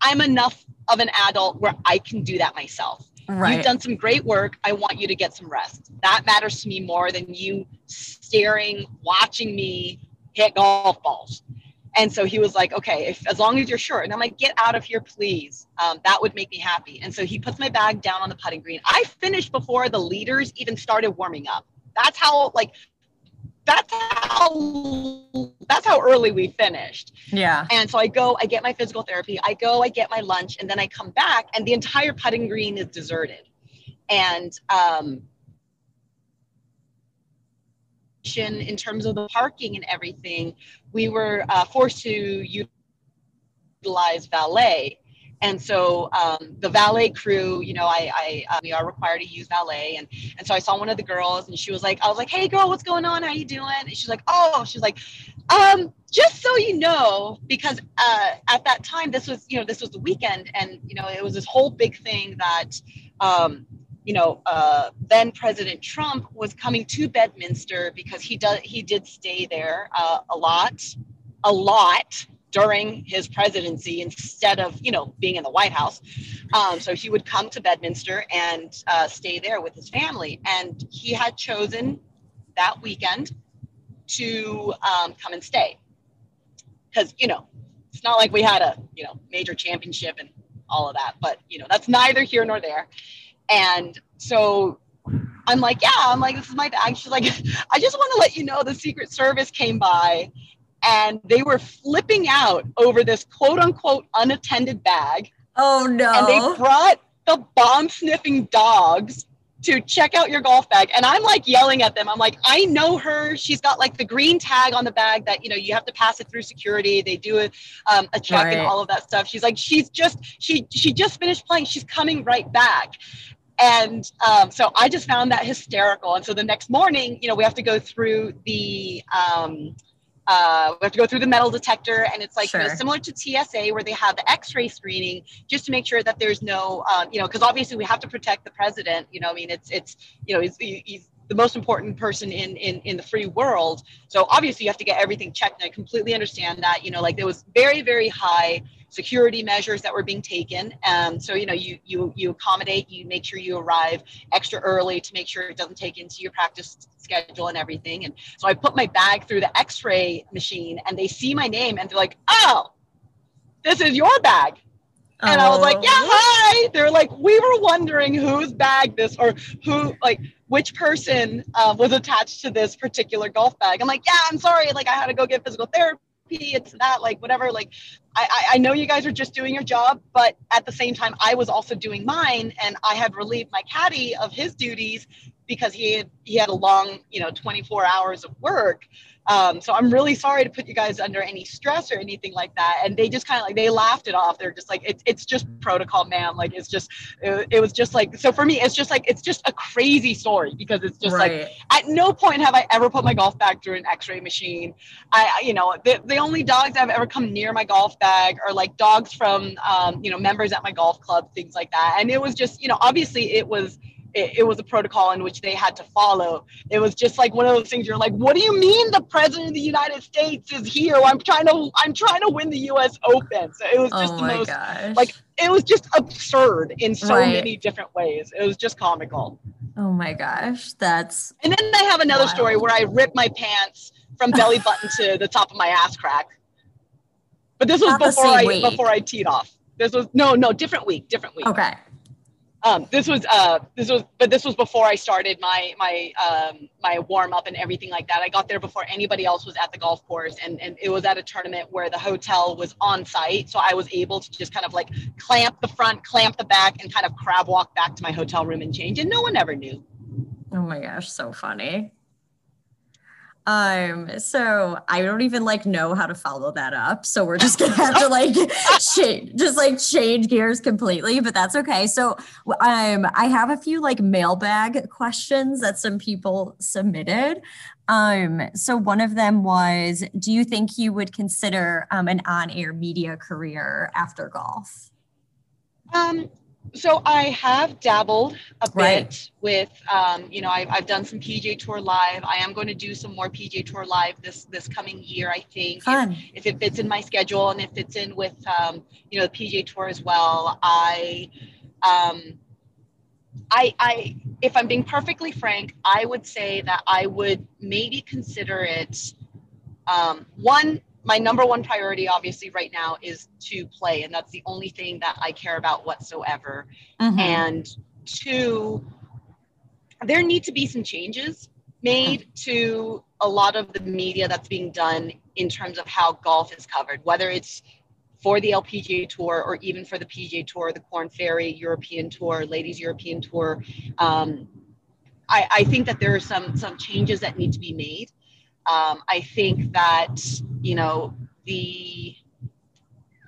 I'm enough of an adult where I can do that myself. Right. You've done some great work. I want you to get some rest. That matters to me more than you staring, watching me hit golf balls. And so he was like, okay, if, as long as you're sure. And I'm like, get out of here, please. Um, that would make me happy. And so he puts my bag down on the putting green. I finished before the leaders even started warming up. That's how, like, that's how that's how early we finished. Yeah. And so I go, I get my physical therapy, I go, I get my lunch, and then I come back, and the entire putting green is deserted. And um, in terms of the parking and everything, we were uh, forced to utilize valet. And so um, the valet crew, you know, I, I uh, we are required to use valet, and and so I saw one of the girls, and she was like, I was like, hey girl, what's going on? How you doing? And she's like, oh, she's like, um, just so you know, because uh, at that time this was, you know, this was the weekend, and you know, it was this whole big thing that um, you know, uh, then President Trump was coming to Bedminster because he does he did stay there uh, a lot, a lot during his presidency instead of you know being in the White House. Um, so he would come to Bedminster and uh, stay there with his family, and he had chosen that weekend to um, come and stay because you know it's not like we had a you know major championship and all of that, but you know that's neither here nor there. And so I'm like, yeah, I'm like, this is my bag. She's like, I just want to let you know the Secret Service came by and they were flipping out over this quote unquote unattended bag. Oh no. And they brought the bomb sniffing dogs to check out your golf bag. And I'm like yelling at them. I'm like, I know her. She's got like the green tag on the bag that, you know, you have to pass it through security. They do a, um, a check right. and all of that stuff. She's like, she's just, she, she just finished playing. She's coming right back. And um, so I just found that hysterical. And so the next morning, you know, we have to go through the, um, uh, we have to go through the metal detector and it's like sure. you know, similar to TSA where they have the x-ray screening just to make sure that there's no, um, you know, because obviously we have to protect the president, you know, I mean, it's, it's, you know, he's, he's the most important person in, in, in the free world. So obviously you have to get everything checked. And I completely understand that, you know, like there was very, very high security measures that were being taken. Um, so you know, you you you accommodate, you make sure you arrive extra early to make sure it doesn't take into your practice schedule and everything. And so I put my bag through the X-ray machine, and they see my name, and they're like, "Oh, this is your bag." And I was like, yeah, hi. They're like, we were wondering whose bag this or who, like, which person uh, was attached to this particular golf bag. I'm like, yeah, I'm sorry. Like, I had to go get physical therapy it's that like whatever like I, I know you guys are just doing your job but at the same time i was also doing mine and i had relieved my caddy of his duties because he had he had a long you know 24 hours of work um, so I'm really sorry to put you guys under any stress or anything like that. And they just kind of like they laughed it off. They're just like it's it's just protocol, ma'am. Like it's just it, it, was just like so for me. It's just like it's just a crazy story because it's just right. like at no point have I ever put my golf bag through an X-ray machine. I you know the the only dogs that have ever come near my golf bag are like dogs from um, you know members at my golf club, things like that. And it was just you know obviously it was it, it, was a protocol in which they had to follow. It was just like one of those things. You're like, what do you mean the president of the United States is here? I'm trying to I'm trying to win the U.S. Open. So it was just oh the most gosh. like it was just absurd in so right. many different ways. It was just comical. Oh my gosh, that's. And then I have another wild. story where I ripped my pants from belly button to the top of my ass crack. But this was Not before I week. before I teed off. This was no no different week, different week. Okay. Um, this was uh, this was but this was before I started my my um, my warm up and everything like that. I got there before anybody else was at the golf course, and and it was at a tournament where the hotel was on site, so I was able to just kind of like clamp the front, clamp the back, and kind of crab walk back to my hotel room and change, and no one ever knew. Oh my gosh, so funny. Um, so I don't even like know how to follow that up. So we're just gonna have to like change, just like change gears completely, but that's okay. So um, I have a few like mailbag questions that some people submitted. Um, so one of them was, do you think you would consider um, an on-air media career after golf? Um, so I have dabbled a right. bit with, um, you know, I've, I've done some PGA Tour live. I am going to do some more PGA Tour live this this coming year. I think Fun. If, if it fits in my schedule and if it's in with, um, you know, the PGA Tour as well. I, um, I, I, if I'm being perfectly frank, I would say that I would maybe consider it um, one my number one priority obviously right now is to play and that's the only thing that i care about whatsoever mm-hmm. and two there need to be some changes made mm-hmm. to a lot of the media that's being done in terms of how golf is covered whether it's for the LPGA Tour or even for the PGA Tour, the Korn Ferry European Tour, Ladies European Tour. Um, I, I, think that there are some some changes that need to be made. Um, I think that, you know, the,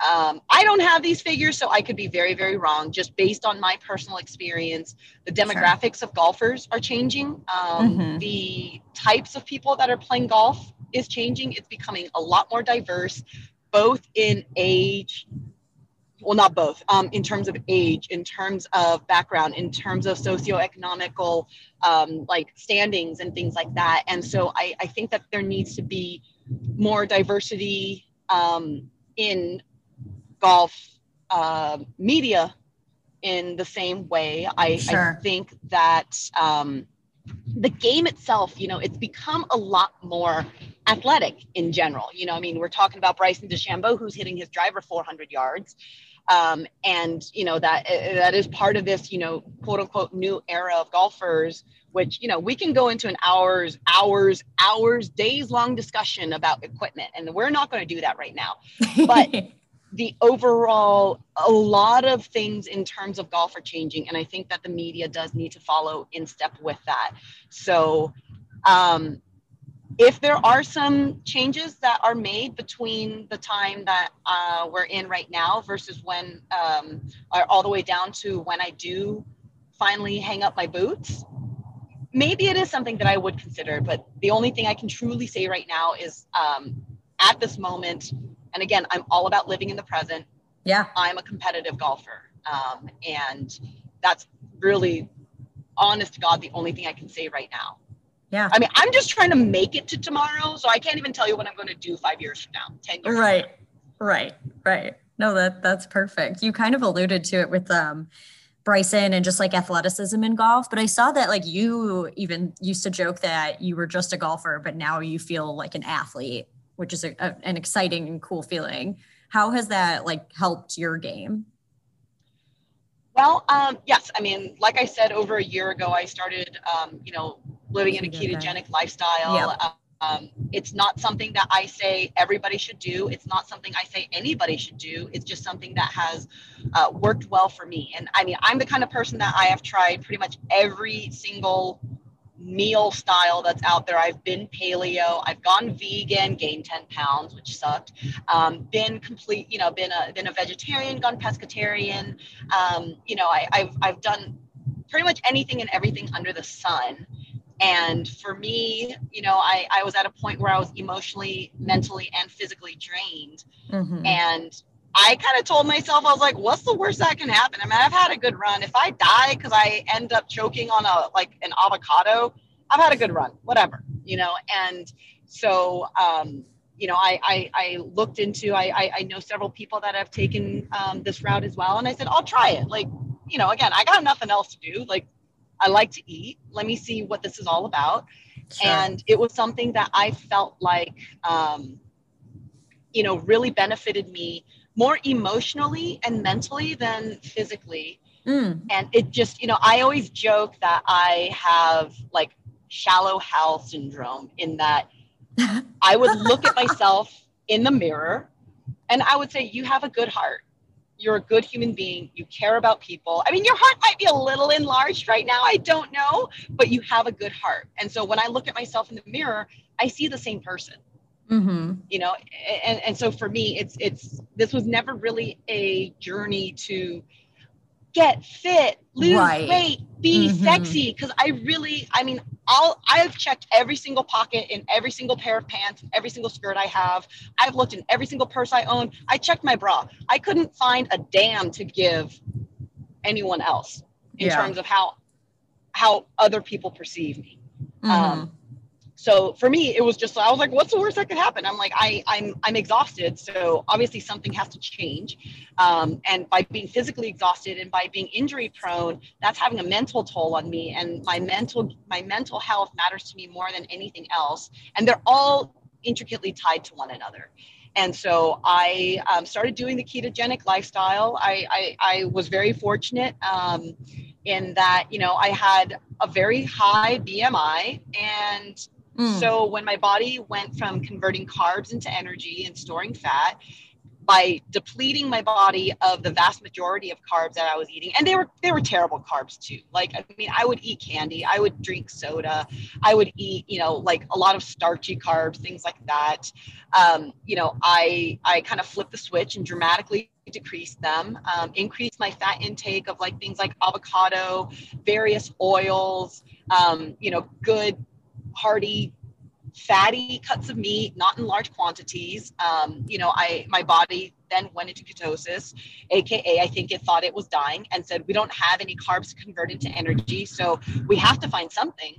um, I don't have these figures, so I could be very, very wrong. Just based on my personal experience, the demographics sure. of golfers are changing. Um, mm-hmm. The types of people that are playing golf is changing. It's becoming a lot more diverse, both in age, well, not both, um, in terms of age, in terms of background, in terms of socioeconomical um, like standings and things like that. And so I, I think that there needs to be more diversity um, in golf uh, media in the same way. I, sure. I think that um, the game itself, you know, it's become a lot more athletic in general. You know, I mean, we're talking about Bryson DeChambeau, who's hitting his driver 400 yards. Um, and you know that that is part of this you know quote unquote new era of golfers which you know we can go into an hours hours hours days long discussion about equipment and we're not going to do that right now. But the overall a lot of things in terms of golf are changing and i think that the media does need to follow in step with that. So um, if there are some changes that are made between the time that uh, we're in right now versus when um, all the way down to when I do finally hang up my boots, maybe it is something that I would consider. But the only thing I can truly say right now is um, at this moment, and again, I'm all about living in the present. Yeah. I'm a competitive golfer. Um, and that's really, honest to God, the only thing I can say right now. Yeah. I mean, I'm just trying to make it to tomorrow. So I can't even tell you what I'm going to do five years from now, 10 years. Right. Right. Right. No, that that's perfect. You kind of alluded to it with um Bryson and just like athleticism in golf. But I saw that like you even used to joke that you were just a golfer, but now you feel like an athlete, which is a, a, an exciting and cool feeling. How has that like helped your game? Well, um, yes. I mean, like I said, over a year ago, I started, um, you know, living in a ketogenic lifestyle. Yep. Um, it's not something that I say everybody should do. It's not something I say anybody should do. It's just something that has uh, worked well for me. And I mean, I'm the kind of person that I have tried pretty much every single meal style that's out there. I've been paleo. I've gone vegan, gained 10 pounds, which sucked. Um, been complete, you know, been a been a vegetarian, gone pescatarian. Um, you know, I, I've I've done pretty much anything and everything under the sun. And for me, you know, I, I was at a point where I was emotionally, mentally, and physically drained. Mm-hmm. And I kind of told myself, I was like, what's the worst that can happen? I mean, I've had a good run. If I die because I end up choking on a like an avocado, I've had a good run, whatever, you know. And so, um, you know, I, I, I looked into, I, I, I, know several people that have taken um, this route as well. And I said, I'll try it. Like, you know, again, I got nothing else to do. Like, I like to eat. Let me see what this is all about. Sure. And it was something that I felt like, um, you know, really benefited me more emotionally and mentally than physically. Mm. And it just, you know, I always joke that I have like Shallow Hal syndrome in that I would look at myself in the mirror and I would say, You have a good heart. You're a good human being. You care about people. I mean, your heart might be a little enlarged right now. I don't know, but you have a good heart. And so when I look at myself in the mirror, I see the same person. Mm-hmm. You know, and, and so for me, it's it's this was never really a journey to get fit, lose right. weight, be mm-hmm. sexy. Cause I really, I mean, I'll, I've checked every single pocket in every single pair of pants, every single skirt I have. I've looked in every single purse I own. I checked my bra. I couldn't find a damn to give anyone else in yeah. terms of how, how other people perceive me. Mm-hmm. Um, so for me it was just i was like what's the worst that could happen? I'm like i i'm i'm exhausted. So obviously something has to change. Um, and by being physically exhausted and by being injury prone that's having a mental toll on me. And my mental my mental health matters to me more than anything else. And they're all intricately tied to one another. And so I um, started doing the ketogenic lifestyle. I, I, I was very fortunate um, in that, you know, I had a very high BMI and Mm. So when my body went from converting carbs into energy and storing fat, by depleting my body of the vast majority of carbs that I was eating, and they were they were terrible carbs too. Like I mean, I would eat candy, I would drink soda, I would eat you know like a lot of starchy carbs, things like that. Um, you know, I I kind of flipped the switch and dramatically decreased them, um, increased my fat intake of like things like avocado, various oils, um, you know, good hearty fatty cuts of meat, not in large quantities. Um, you know, I my body then went into ketosis, aka I think it thought it was dying and said we don't have any carbs converted to energy, so we have to find something.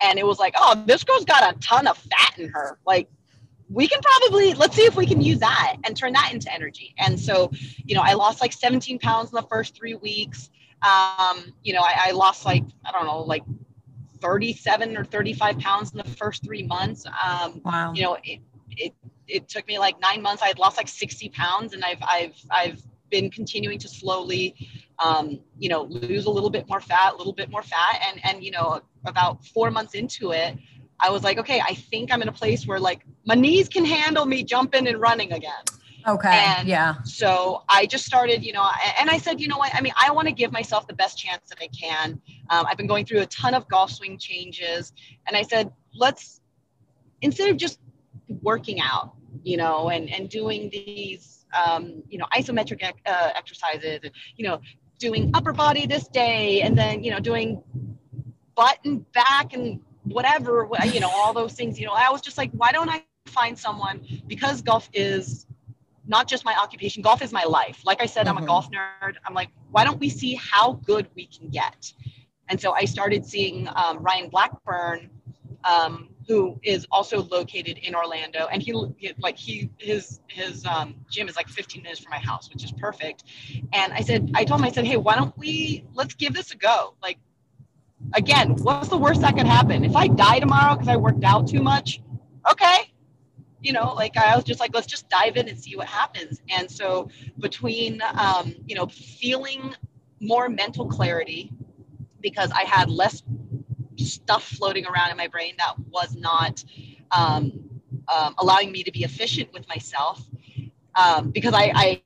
And it was like, oh, this girl's got a ton of fat in her. Like we can probably let's see if we can use that and turn that into energy. And so, you know, I lost like 17 pounds in the first three weeks. Um, you know, I, I lost like I don't know, like 37 or 35 pounds in the first three months. Um, wow. You know, it, it, it took me like nine months. I had lost like 60 pounds and I've, I've, I've been continuing to slowly, um, you know, lose a little bit more fat, a little bit more fat. And, and, you know, about four months into it, I was like, okay, I think I'm in a place where like my knees can handle me jumping and running again. Okay. And yeah. So I just started, you know, and I said, you know what? I mean, I want to give myself the best chance that I can. Um, I've been going through a ton of golf swing changes. And I said, let's, instead of just working out, you know, and, and doing these, um, you know, isometric uh, exercises and, you know, doing upper body this day and then, you know, doing butt and back and whatever, you know, all those things, you know, I was just like, why don't I find someone because golf is not just my occupation, golf is my life. Like I said, mm-hmm. I'm a mm-hmm. golf nerd. I'm like, why don't we see how good we can get? And so I started seeing um, Ryan Blackburn, um, who is also located in Orlando, and he like he his his um, gym is like 15 minutes from my house, which is perfect. And I said, I told him, I said, hey, why don't we let's give this a go? Like, again, what's the worst that could happen? If I die tomorrow because I worked out too much, okay, you know, like I was just like, let's just dive in and see what happens. And so between, um, you know, feeling more mental clarity because I had less stuff floating around in my brain that was not um, um, allowing me to be efficient with myself. Um, because I, I,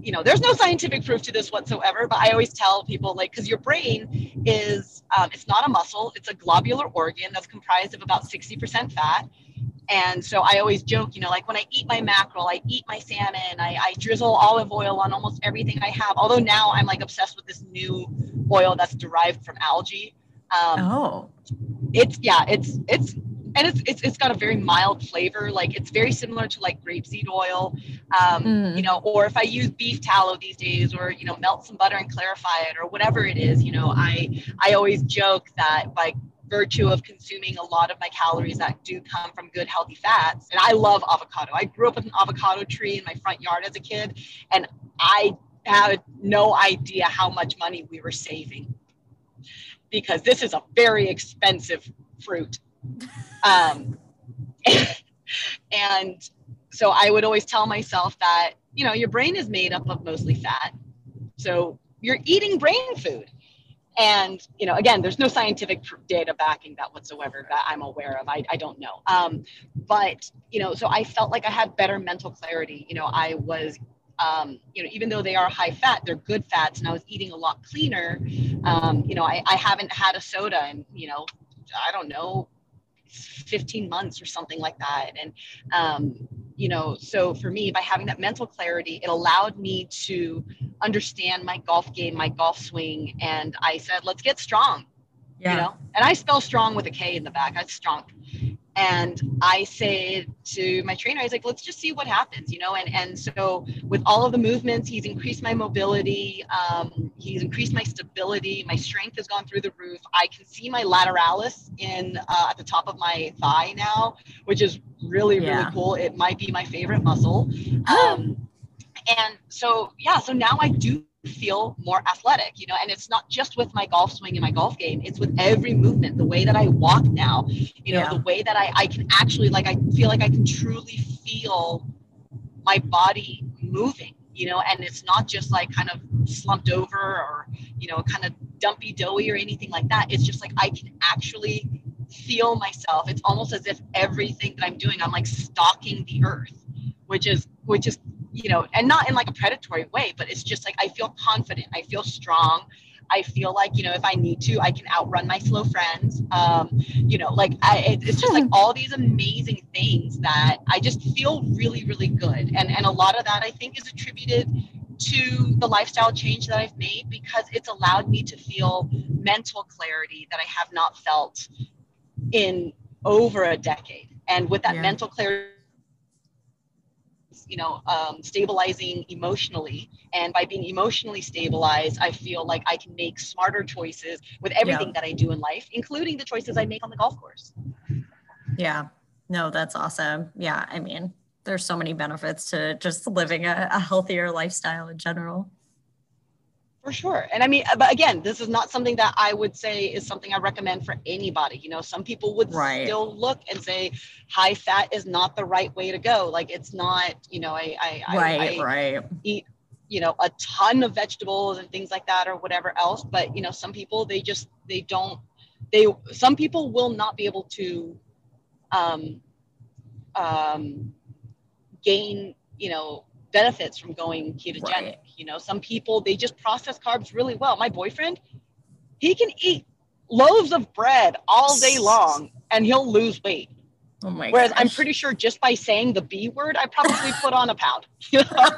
you know, there's no scientific proof to this whatsoever, but I always tell people like, because your brain is, um, it's not a muscle, it's a globular organ that's comprised of about 60% fat and so I always joke, you know, like when I eat my mackerel, I eat my salmon, I, I drizzle olive oil on almost everything I have. Although now I'm like obsessed with this new oil that's derived from algae. Um, oh, it's yeah, it's it's and it's, it's it's got a very mild flavor. Like it's very similar to like grapeseed oil, um, Mm. you know. Or if I use beef tallow these days, or you know, melt some butter and clarify it, or whatever it is, you know, I I always joke that by virtue of consuming a lot of my calories that do come from good healthy fats, and I love avocado. I grew up with an avocado tree in my front yard as a kid, and I had no idea how much money we were saving because this is a very expensive fruit. Um, and so I would always tell myself that, you know, your brain is made up of mostly fat. So you're eating brain food. And, you know, again, there's no scientific data backing that whatsoever that I'm aware of. I, I don't know. Um, but, you know, so I felt like I had better mental clarity. You know, I was um, you know, even though they are high fat, they're good fats, and I was eating a lot cleaner. Um, you know, I, I haven't had a soda in, you know, I don't know, 15 months or something like that. And, um, you know, so for me, by having that mental clarity, it allowed me to understand my golf game, my golf swing. And I said, let's get strong, Yeah. you know, and I spell strong with a K in the back. That's strong. And I say to my trainer, I was like, let's just see what happens, you know? And, and so with all of the movements, he's increased my mobility. Um, he's increased my stability. My strength has gone through the roof. I can see my lateralis in uh, at the top of my thigh now, which is really, Yeah. really cool. It might be my favorite muscle. Um, and so, yeah, so now I do feel more athletic, you know, and it's not just with my golf swing and my golf game, it's with every movement, the way that I walk now, you know, Yeah. the way that I, I can actually, like, I feel like I can truly feel my body moving, you know, and it's not just like kind of slumped over or, you know, kind of dumpy doughy or anything like that. It's just like I can actually feel myself. It's almost as if everything that I'm doing, I'm like stalking the earth, which is, which is, you know, and not in like a predatory way, but it's just like I feel confident. I feel strong. I feel like, you know, if I need to, I can outrun my slow friends. Um, you know, like I, it, it's just like all these amazing things that I just feel really, really good. And, and a lot of that I think is attributed to the lifestyle change that I've made because it's allowed me to feel mental clarity that I have not felt in over a decade. And with that Yeah. mental clarity, you know, um, stabilizing emotionally. And by being emotionally stabilized, I feel like I can make smarter choices with everything that I do in life, including the choices I make on the golf course. Yeah. No, that's awesome. Yeah. I mean, there's so many benefits to just living a, a healthier lifestyle in general. For sure. And I mean, but again, this is not something that I would say is something I recommend for anybody. You know, some people would Right. still look and say high fat is not the right way to go. Like it's not, you know, I, I, I- I, right. eat you know a ton of vegetables and things like that or whatever else but you know some people they just they don't they some people will not be able to um um gain you know benefits from going ketogenic Right. You know some people they just process carbs really well my boyfriend he can eat loaves of bread all day long and he'll lose weight Oh my Whereas I'm pretty sure just by saying the B word, I probably put on a pound. You know,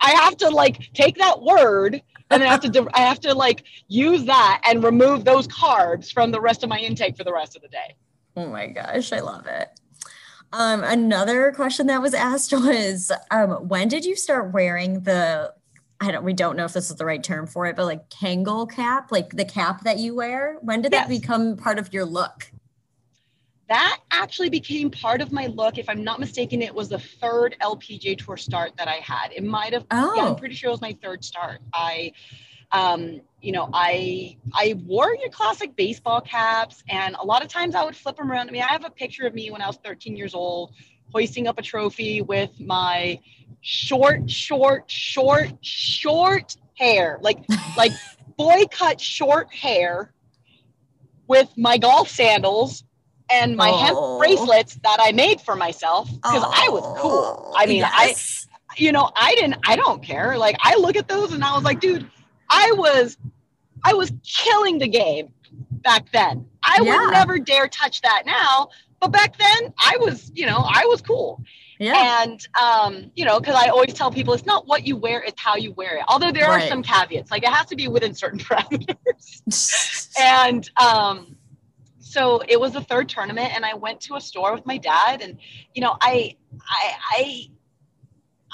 I have to like take that word and then I have to I have to like use that and remove those carbs from the rest of my intake for the rest of the day. Oh my gosh, I love it. Um, another question that was asked was, um, when did you start wearing the? I don't. We don't know if this is the right term for it, but like Kangol cap, like the cap that you wear. When did that Yes. become part of your look? That actually became part of my look. If I'm not mistaken, it was the third LPGA tour start that I had. It might have Oh, yeah, I'm pretty sure it was my third start. I, um, you know, I I wore your classic baseball caps, and a lot of times I would flip them around. I mean, I have a picture of me when I was 13 years old, hoisting up a trophy with my short, short, short, short hair, like like boy cut short hair, with my golf sandals and my Oh. hemp bracelets that I made for myself because I was cool. I mean, I you know, I didn't, I don't care. Like I look at those and I was like, dude, I was, I was killing the game back then. I Yeah. would never dare touch that now. But back then I was, you know, I was cool. Yeah, And, um, you know, cause I always tell people it's not what you wear, it's how you wear it. Although there are some caveats, like it has to be within certain parameters. And, um, so it was the third tournament and I went to a store with my dad and you know, I I I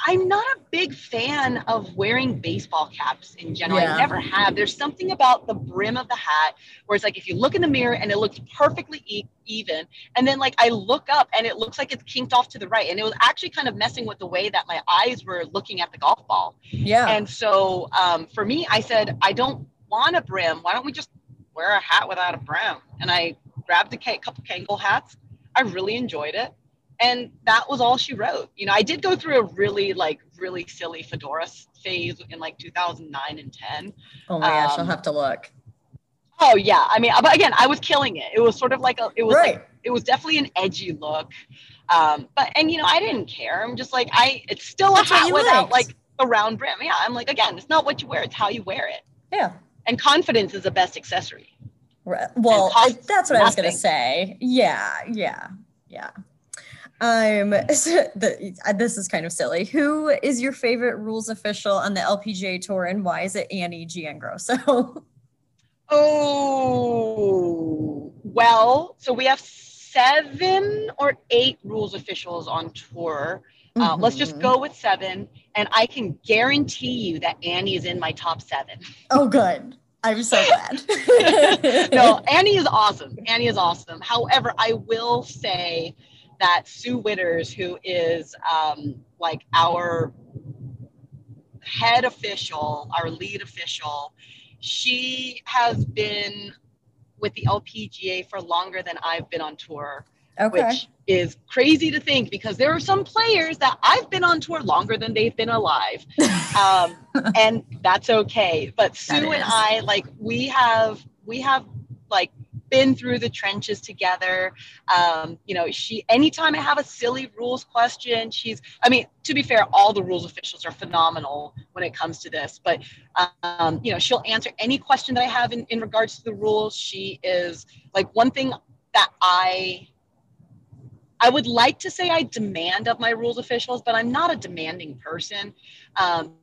I'm not a big fan of wearing baseball caps in general. Yeah. I never have. There's something about the brim of the hat where it's like if you look in the mirror and it looks perfectly e- even, and then like I look up and it looks like it's kinked off to the right, and it was actually kind of messing with the way that my eyes were looking at the golf ball. Yeah. And so um, for me, I said I don't want a brim. Why don't we just wear a hat without a brim? And I grabbed a couple Kangol hats. I really enjoyed it and that was all she wrote. You know, I did go through a really like really silly fedora phase in like 2009 and 10. oh my gosh, I'll um, have to look. Oh yeah, I mean, but again, I was killing it. It was sort of like a, it was Right. like it was definitely an edgy look. Um, but and you know, I didn't care. I'm just like I, it's still That's a hat without liked. like a round brim. Yeah, I'm like again, it's not what you wear; it's how you wear it. Yeah. And confidence is the best accessory. Right. Well, that's what I was going to say. Yeah, yeah, yeah. Um, so the, uh, this is kind of silly. Who is your favorite rules official on the LPGA tour, and why is it Annie Giangrosso? Oh, well, so we have seven or eight rules officials on tour. Uh, Let's just Mhm. go with seven. And I can guarantee you that Annie is in my top seven. Oh, good. I'm so glad. no, Annie is awesome. Annie is awesome. However, I will say that Sue Witters, who is um, like our head official, our lead official, she has been with the LPGA for longer than I've been on tour, Okay. which is crazy to think because there are some players that I've been on tour longer than they've been alive um, and that's okay. But Sue and. I, like, we have we have like been through the trenches together. Um, you know, she anytime I have a silly rules question, she's. I mean, to be fair, all the rules officials are phenomenal when it comes to this. But um, you know, she'll answer any question that I have in in regards to the rules. She is like one thing that I I would like to say I demand of my rules officials, but I'm not a demanding person. Um,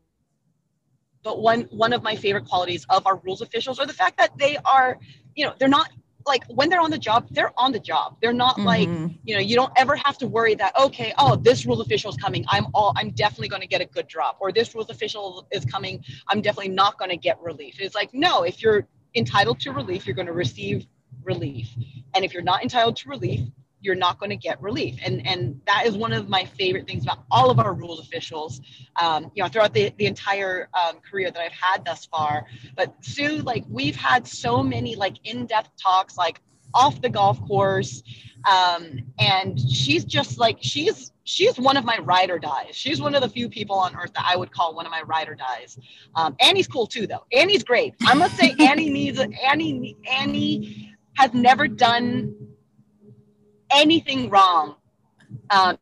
but one one of my favorite qualities of our rules officials are the fact that they are, you know, they're not like when they're on the job, they're on the job. They're not like Mhm. you know you don't ever have to worry that okay oh this rules official is coming. I'm all i'm definitely going to get a good drop. Or this rules official is coming. I'm definitely not going to get relief. It's like no if you're entitled to relief you're going to receive relief. And if you're not entitled to relief you're not going to get relief. And and that is one of my favorite things about all of our rules officials um, you know throughout the, the entire um, career that i've had thus far. But sue like we've had so many like in-depth talks like off the golf course um, and she's just like she's she's one of my ride or dies. She's one of the few people on earth that i would call one of my ride or dies. Um, annie's cool too though. Annie's great. I must say annie needs annie annie has never done anything wrong um,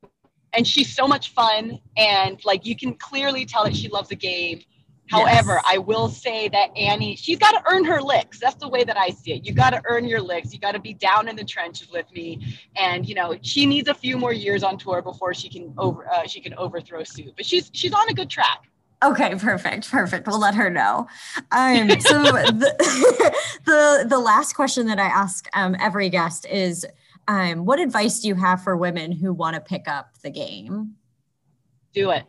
and she's so much fun and like you can clearly tell that she loves the game However, Yes. I will say that Annie, she's got to earn her licks. That's the way that I see it. You got to earn your licks. You got to be down in the trenches with me, and you know she needs a few more years on tour before she can over uh, she can overthrow Sue. But she's she's on a good track. Okay, perfect, perfect. We'll let her know. Um, so the, the the last question that I ask um, every guest is, um, what advice do you have for women who want to pick up the game? Do it.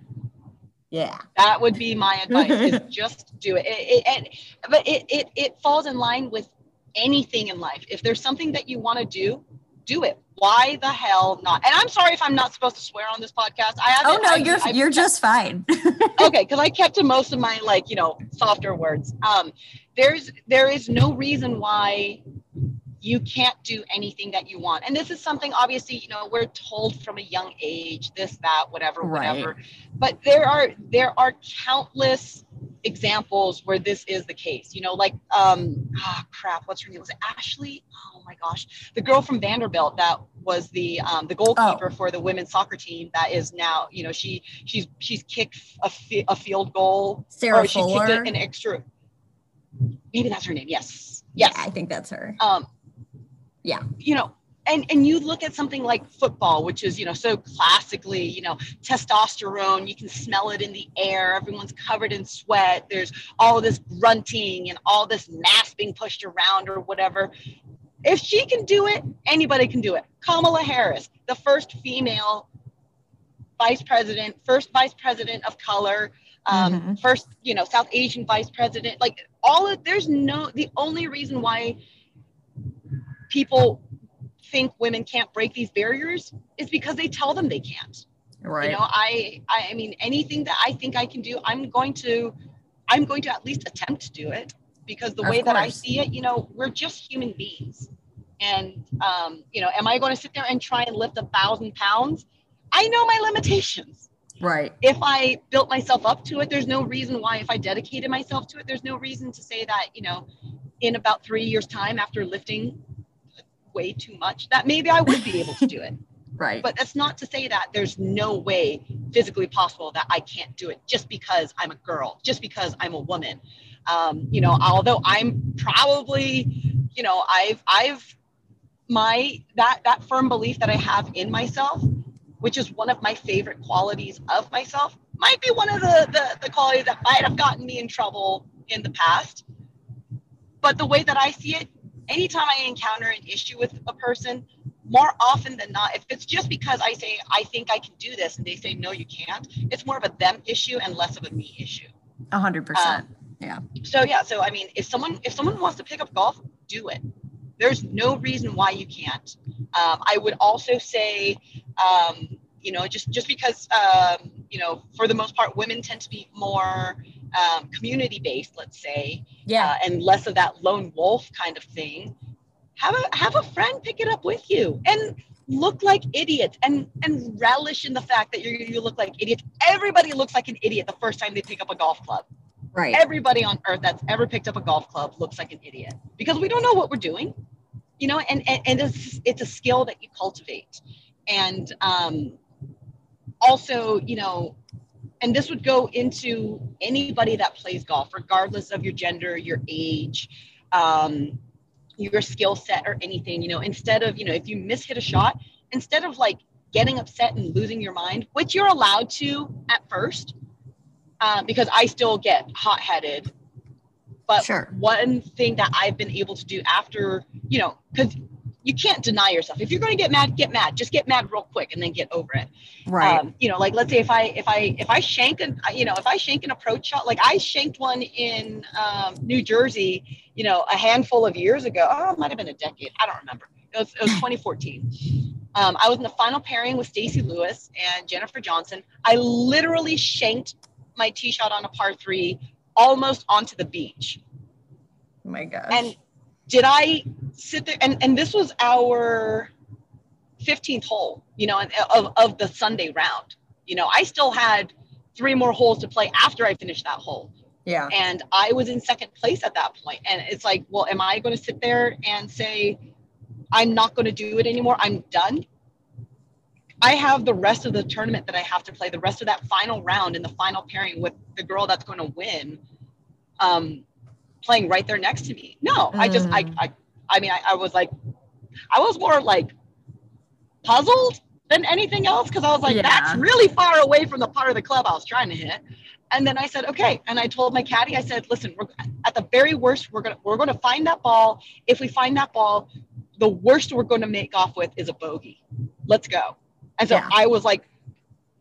Yeah. That would be my advice. is just do it. It, it, and but it, it it falls in line with anything in life. If there's something that you want to do, do it. Why the hell not? And I'm sorry if I'm not supposed to swear on this podcast. I have Oh no, you're I, you're just fine. okay because i kept to most of my like you know softer words um there's there is no reason why you can't do anything that you want. And this is something obviously you know we're told from a young age this that whatever Right. whatever. But there are there are countless examples where this is the case. You know like um ah crap what's her name? Was it ashley? Oh my gosh. The girl from vanderbilt that was the um the goalkeeper Oh. for the women's soccer team that is now you know she she's she's kicked a, fi- a field goal. Sarah or she Fuller. kicked an extra maybe that's her name yes. Yes. Yeah, I think that's her. um Yeah. you know and and you look at something like football which is you know so classically you know testosterone you can smell it in the air everyone's covered in sweat there's all this grunting and all this mass being pushed around or whatever if she can do it, anybody can do it. Kamala Harris, the first female vice president, first vice president of color, um, mm-hmm. first, you know, South Asian vice president. Like all of, there's no, the only reason why people think women can't break these barriers is because they tell them they can't. Right. You know, I, I, I mean, anything that I think I can do, I'm going to, I'm going to at least attempt to do it because the of way course. that I see it, you know, we're just human beings. And, um, you know, am I going to sit there and try and lift a thousand pounds? I know my limitations. Right. If I built myself up to it, there's no reason why, if I dedicated myself to it, there's no reason to say that, you know, in about three years' time after lifting way too much, that maybe I would be able to do it. Right. But that's not to say that there's no way physically possible that I can't do it just because I'm a girl, just because I'm a woman. Um, you know, although I'm probably, you know, I've I've my that that firm belief that I have in myself, which is one of my favorite qualities of myself, might be one of the the, the qualities that might have gotten me in trouble in the past. But the way that I see it, anytime I encounter an issue with a person, more often than not, if it's just because I say, I think I can do this, and they say, no, you can't, it's more of a them issue and less of a me issue. A hundred percent. Um, yeah. So yeah, so I mean, if someone if someone wants to pick up golf, do it. There's no reason why you can't. Um, I would also say, um, you know, just just because um, you know, for the most part, women tend to be more um, community based, let's say, yeah, uh, and less of that lone wolf kind of thing have a have a friend pick it up with you and look like idiots and and relish in the fact that you you look like idiots. Everybody looks like an idiot the first time they pick up a golf club. Right. Everybody on earth that's ever picked up a golf club looks like an idiot because we don't know what we're doing. You know, and and, and it's it's a skill that you cultivate. And um also, you know, and this would go into anybody that plays golf, regardless of your gender, your age, um, your skill set or anything you know instead of you know if you miss hit a shot instead of like getting upset and losing your mind which you're allowed to at first uh, because i still get hot-headed but sure. one thing that i've been able to do after you know because you can't deny yourself. If you're going to get mad, get mad. Just get mad real quick and then get over it. Right. Um, you know, like let's say if I if I if I shank a you know if I shank an approach shot, like I shanked one in um, New Jersey, you know, a handful of years ago. Oh, it might have been a decade. I don't remember. It was, it was 2014. Um, I was in the final pairing with Stacy Lewis and Jennifer Johnson. I literally shanked my tee shot on a par three almost onto the beach. Oh my gosh. And did I sit there? And, and this was our 15th hole, you know, of, of the Sunday round. You know, I still had three more holes to play after I finished that hole. Yeah. And I was in second place at that point. And it's like, well, am I going to sit there and say, I'm not going to do it anymore? I'm done. I have the rest of the tournament that I have to play, the rest of that final round in the final pairing with the girl that's going to win. Um, playing right there next to me. No, mm. I just, I, mm. I, I mean, I, I, was like, I was more like puzzled than anything else because I was like, yeah. that's really far away from the part of the club I was trying to hit. And then I said, okay. And I told my caddy, I said, listen, we're, at the very worst, we're gonna we're gonna find that ball. If we find that ball, the worst we're going to make off with is a bogey. Let's go. And so yeah. I was like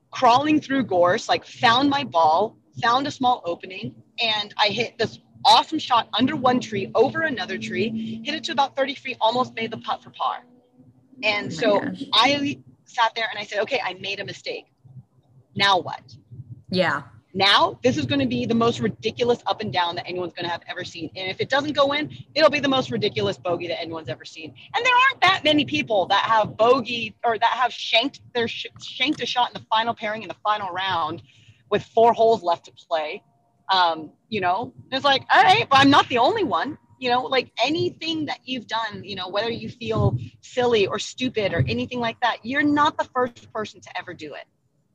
crawling through gorse, like found my ball, found a small opening, and I hit this awesome shot under one tree, over another tree, hit it to about 30 feet, almost made the putt for par. And oh so gosh. I sat there and I said, okay, I made a mistake. Now what? Yeah. Now this is going to be the most ridiculous up and down that anyone's going to have ever seen. And if it doesn't go in, it'll be the most ridiculous bogey that anyone's ever seen. And there aren't that many people that have bogey or that have shanked their sh- shanked a shot in the final pairing in the final round with four holes left to play um, you know, it's like, all right, but I'm not the only one. You know, like anything that you've done, you know, whether you feel silly or stupid or anything like that, you're not the first person to ever do it.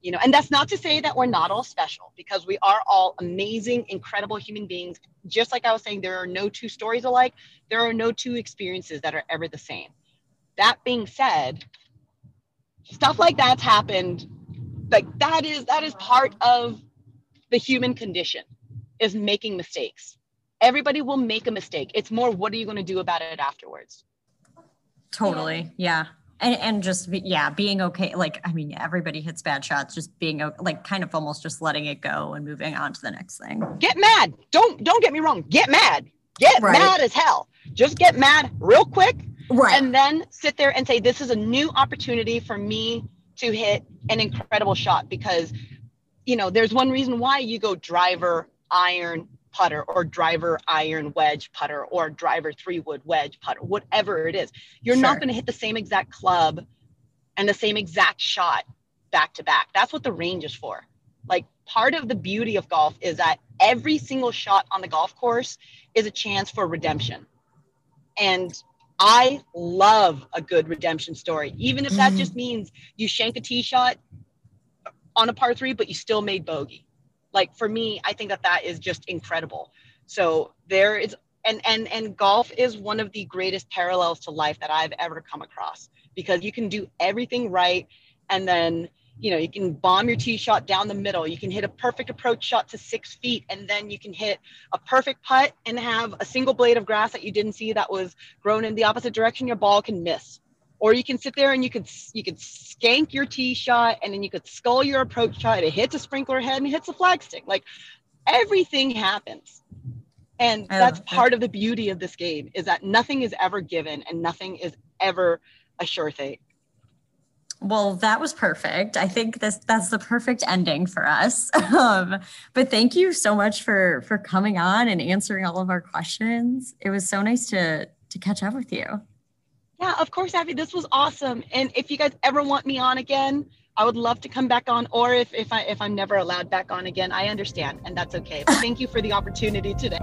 You know, and that's not to say that we're not all special because we are all amazing, incredible human beings. Just like I was saying, there are no two stories alike. There are no two experiences that are ever the same. That being said, stuff like that's happened. Like that is that is part of the human condition is making mistakes. Everybody will make a mistake. It's more, what are you going to do about it afterwards? Totally. Yeah. And, and just be, yeah being okay like i mean everybody hits bad shots just being like kind of almost just letting it go and moving on to the next thing get mad don't don't get me wrong get mad get right. mad as hell just get mad real quick right and then sit there and say this is a new opportunity for me to hit an incredible shot because you know there's one reason why you go driver iron putter or driver iron wedge putter or driver three wood wedge putter, whatever it is. You're sure. not going to hit the same exact club and the same exact shot back to back. That's what the range is for. Like part of the beauty of golf is that every single shot on the golf course is a chance for redemption. And I love a good redemption story, even if that mm. just means you shank a tee shot on a par three, but you still made bogey like for me i think that that is just incredible. So there is and and and golf is one of the greatest parallels to life that i've ever come across because you can do everything right and then you know you can bomb your tee shot down the middle. You can hit a perfect approach shot to six feet and then you can hit a perfect putt and have a single blade of grass that you didn't see that was grown in the opposite direction. Your ball can miss or you can sit there and you could you could skank your tee shot and then you could skull your approach shot it hits a sprinkler head and it hits a flagstick like everything happens and that's part of the beauty of this game is that nothing is ever given and nothing is ever a sure thing well, that was perfect. I think this that's the perfect ending for us. Um, but thank you so much for for coming on and answering all of our questions. It was so nice to to catch up with you. Yeah, of course, Abby. This was awesome. And if you guys ever want me on again, I would love to come back on. Or if, if I if I'm never allowed back on again, I understand, and that's okay. But thank you for the opportunity today.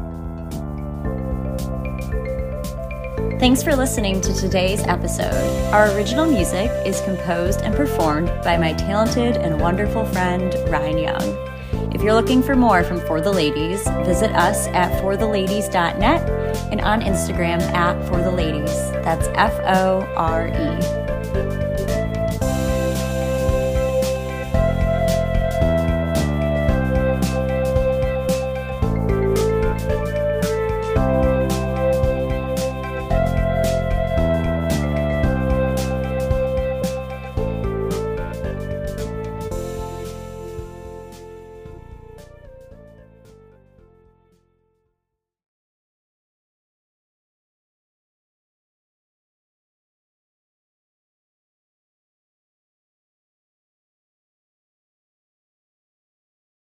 Thanks for listening to today's episode. Our original music is composed and performed by my talented and wonderful friend, Ryan Young. If you're looking for more from Fore the Ladies, visit us at foretheladies.net and on Instagram at Fore the Ladies. That's F O R E.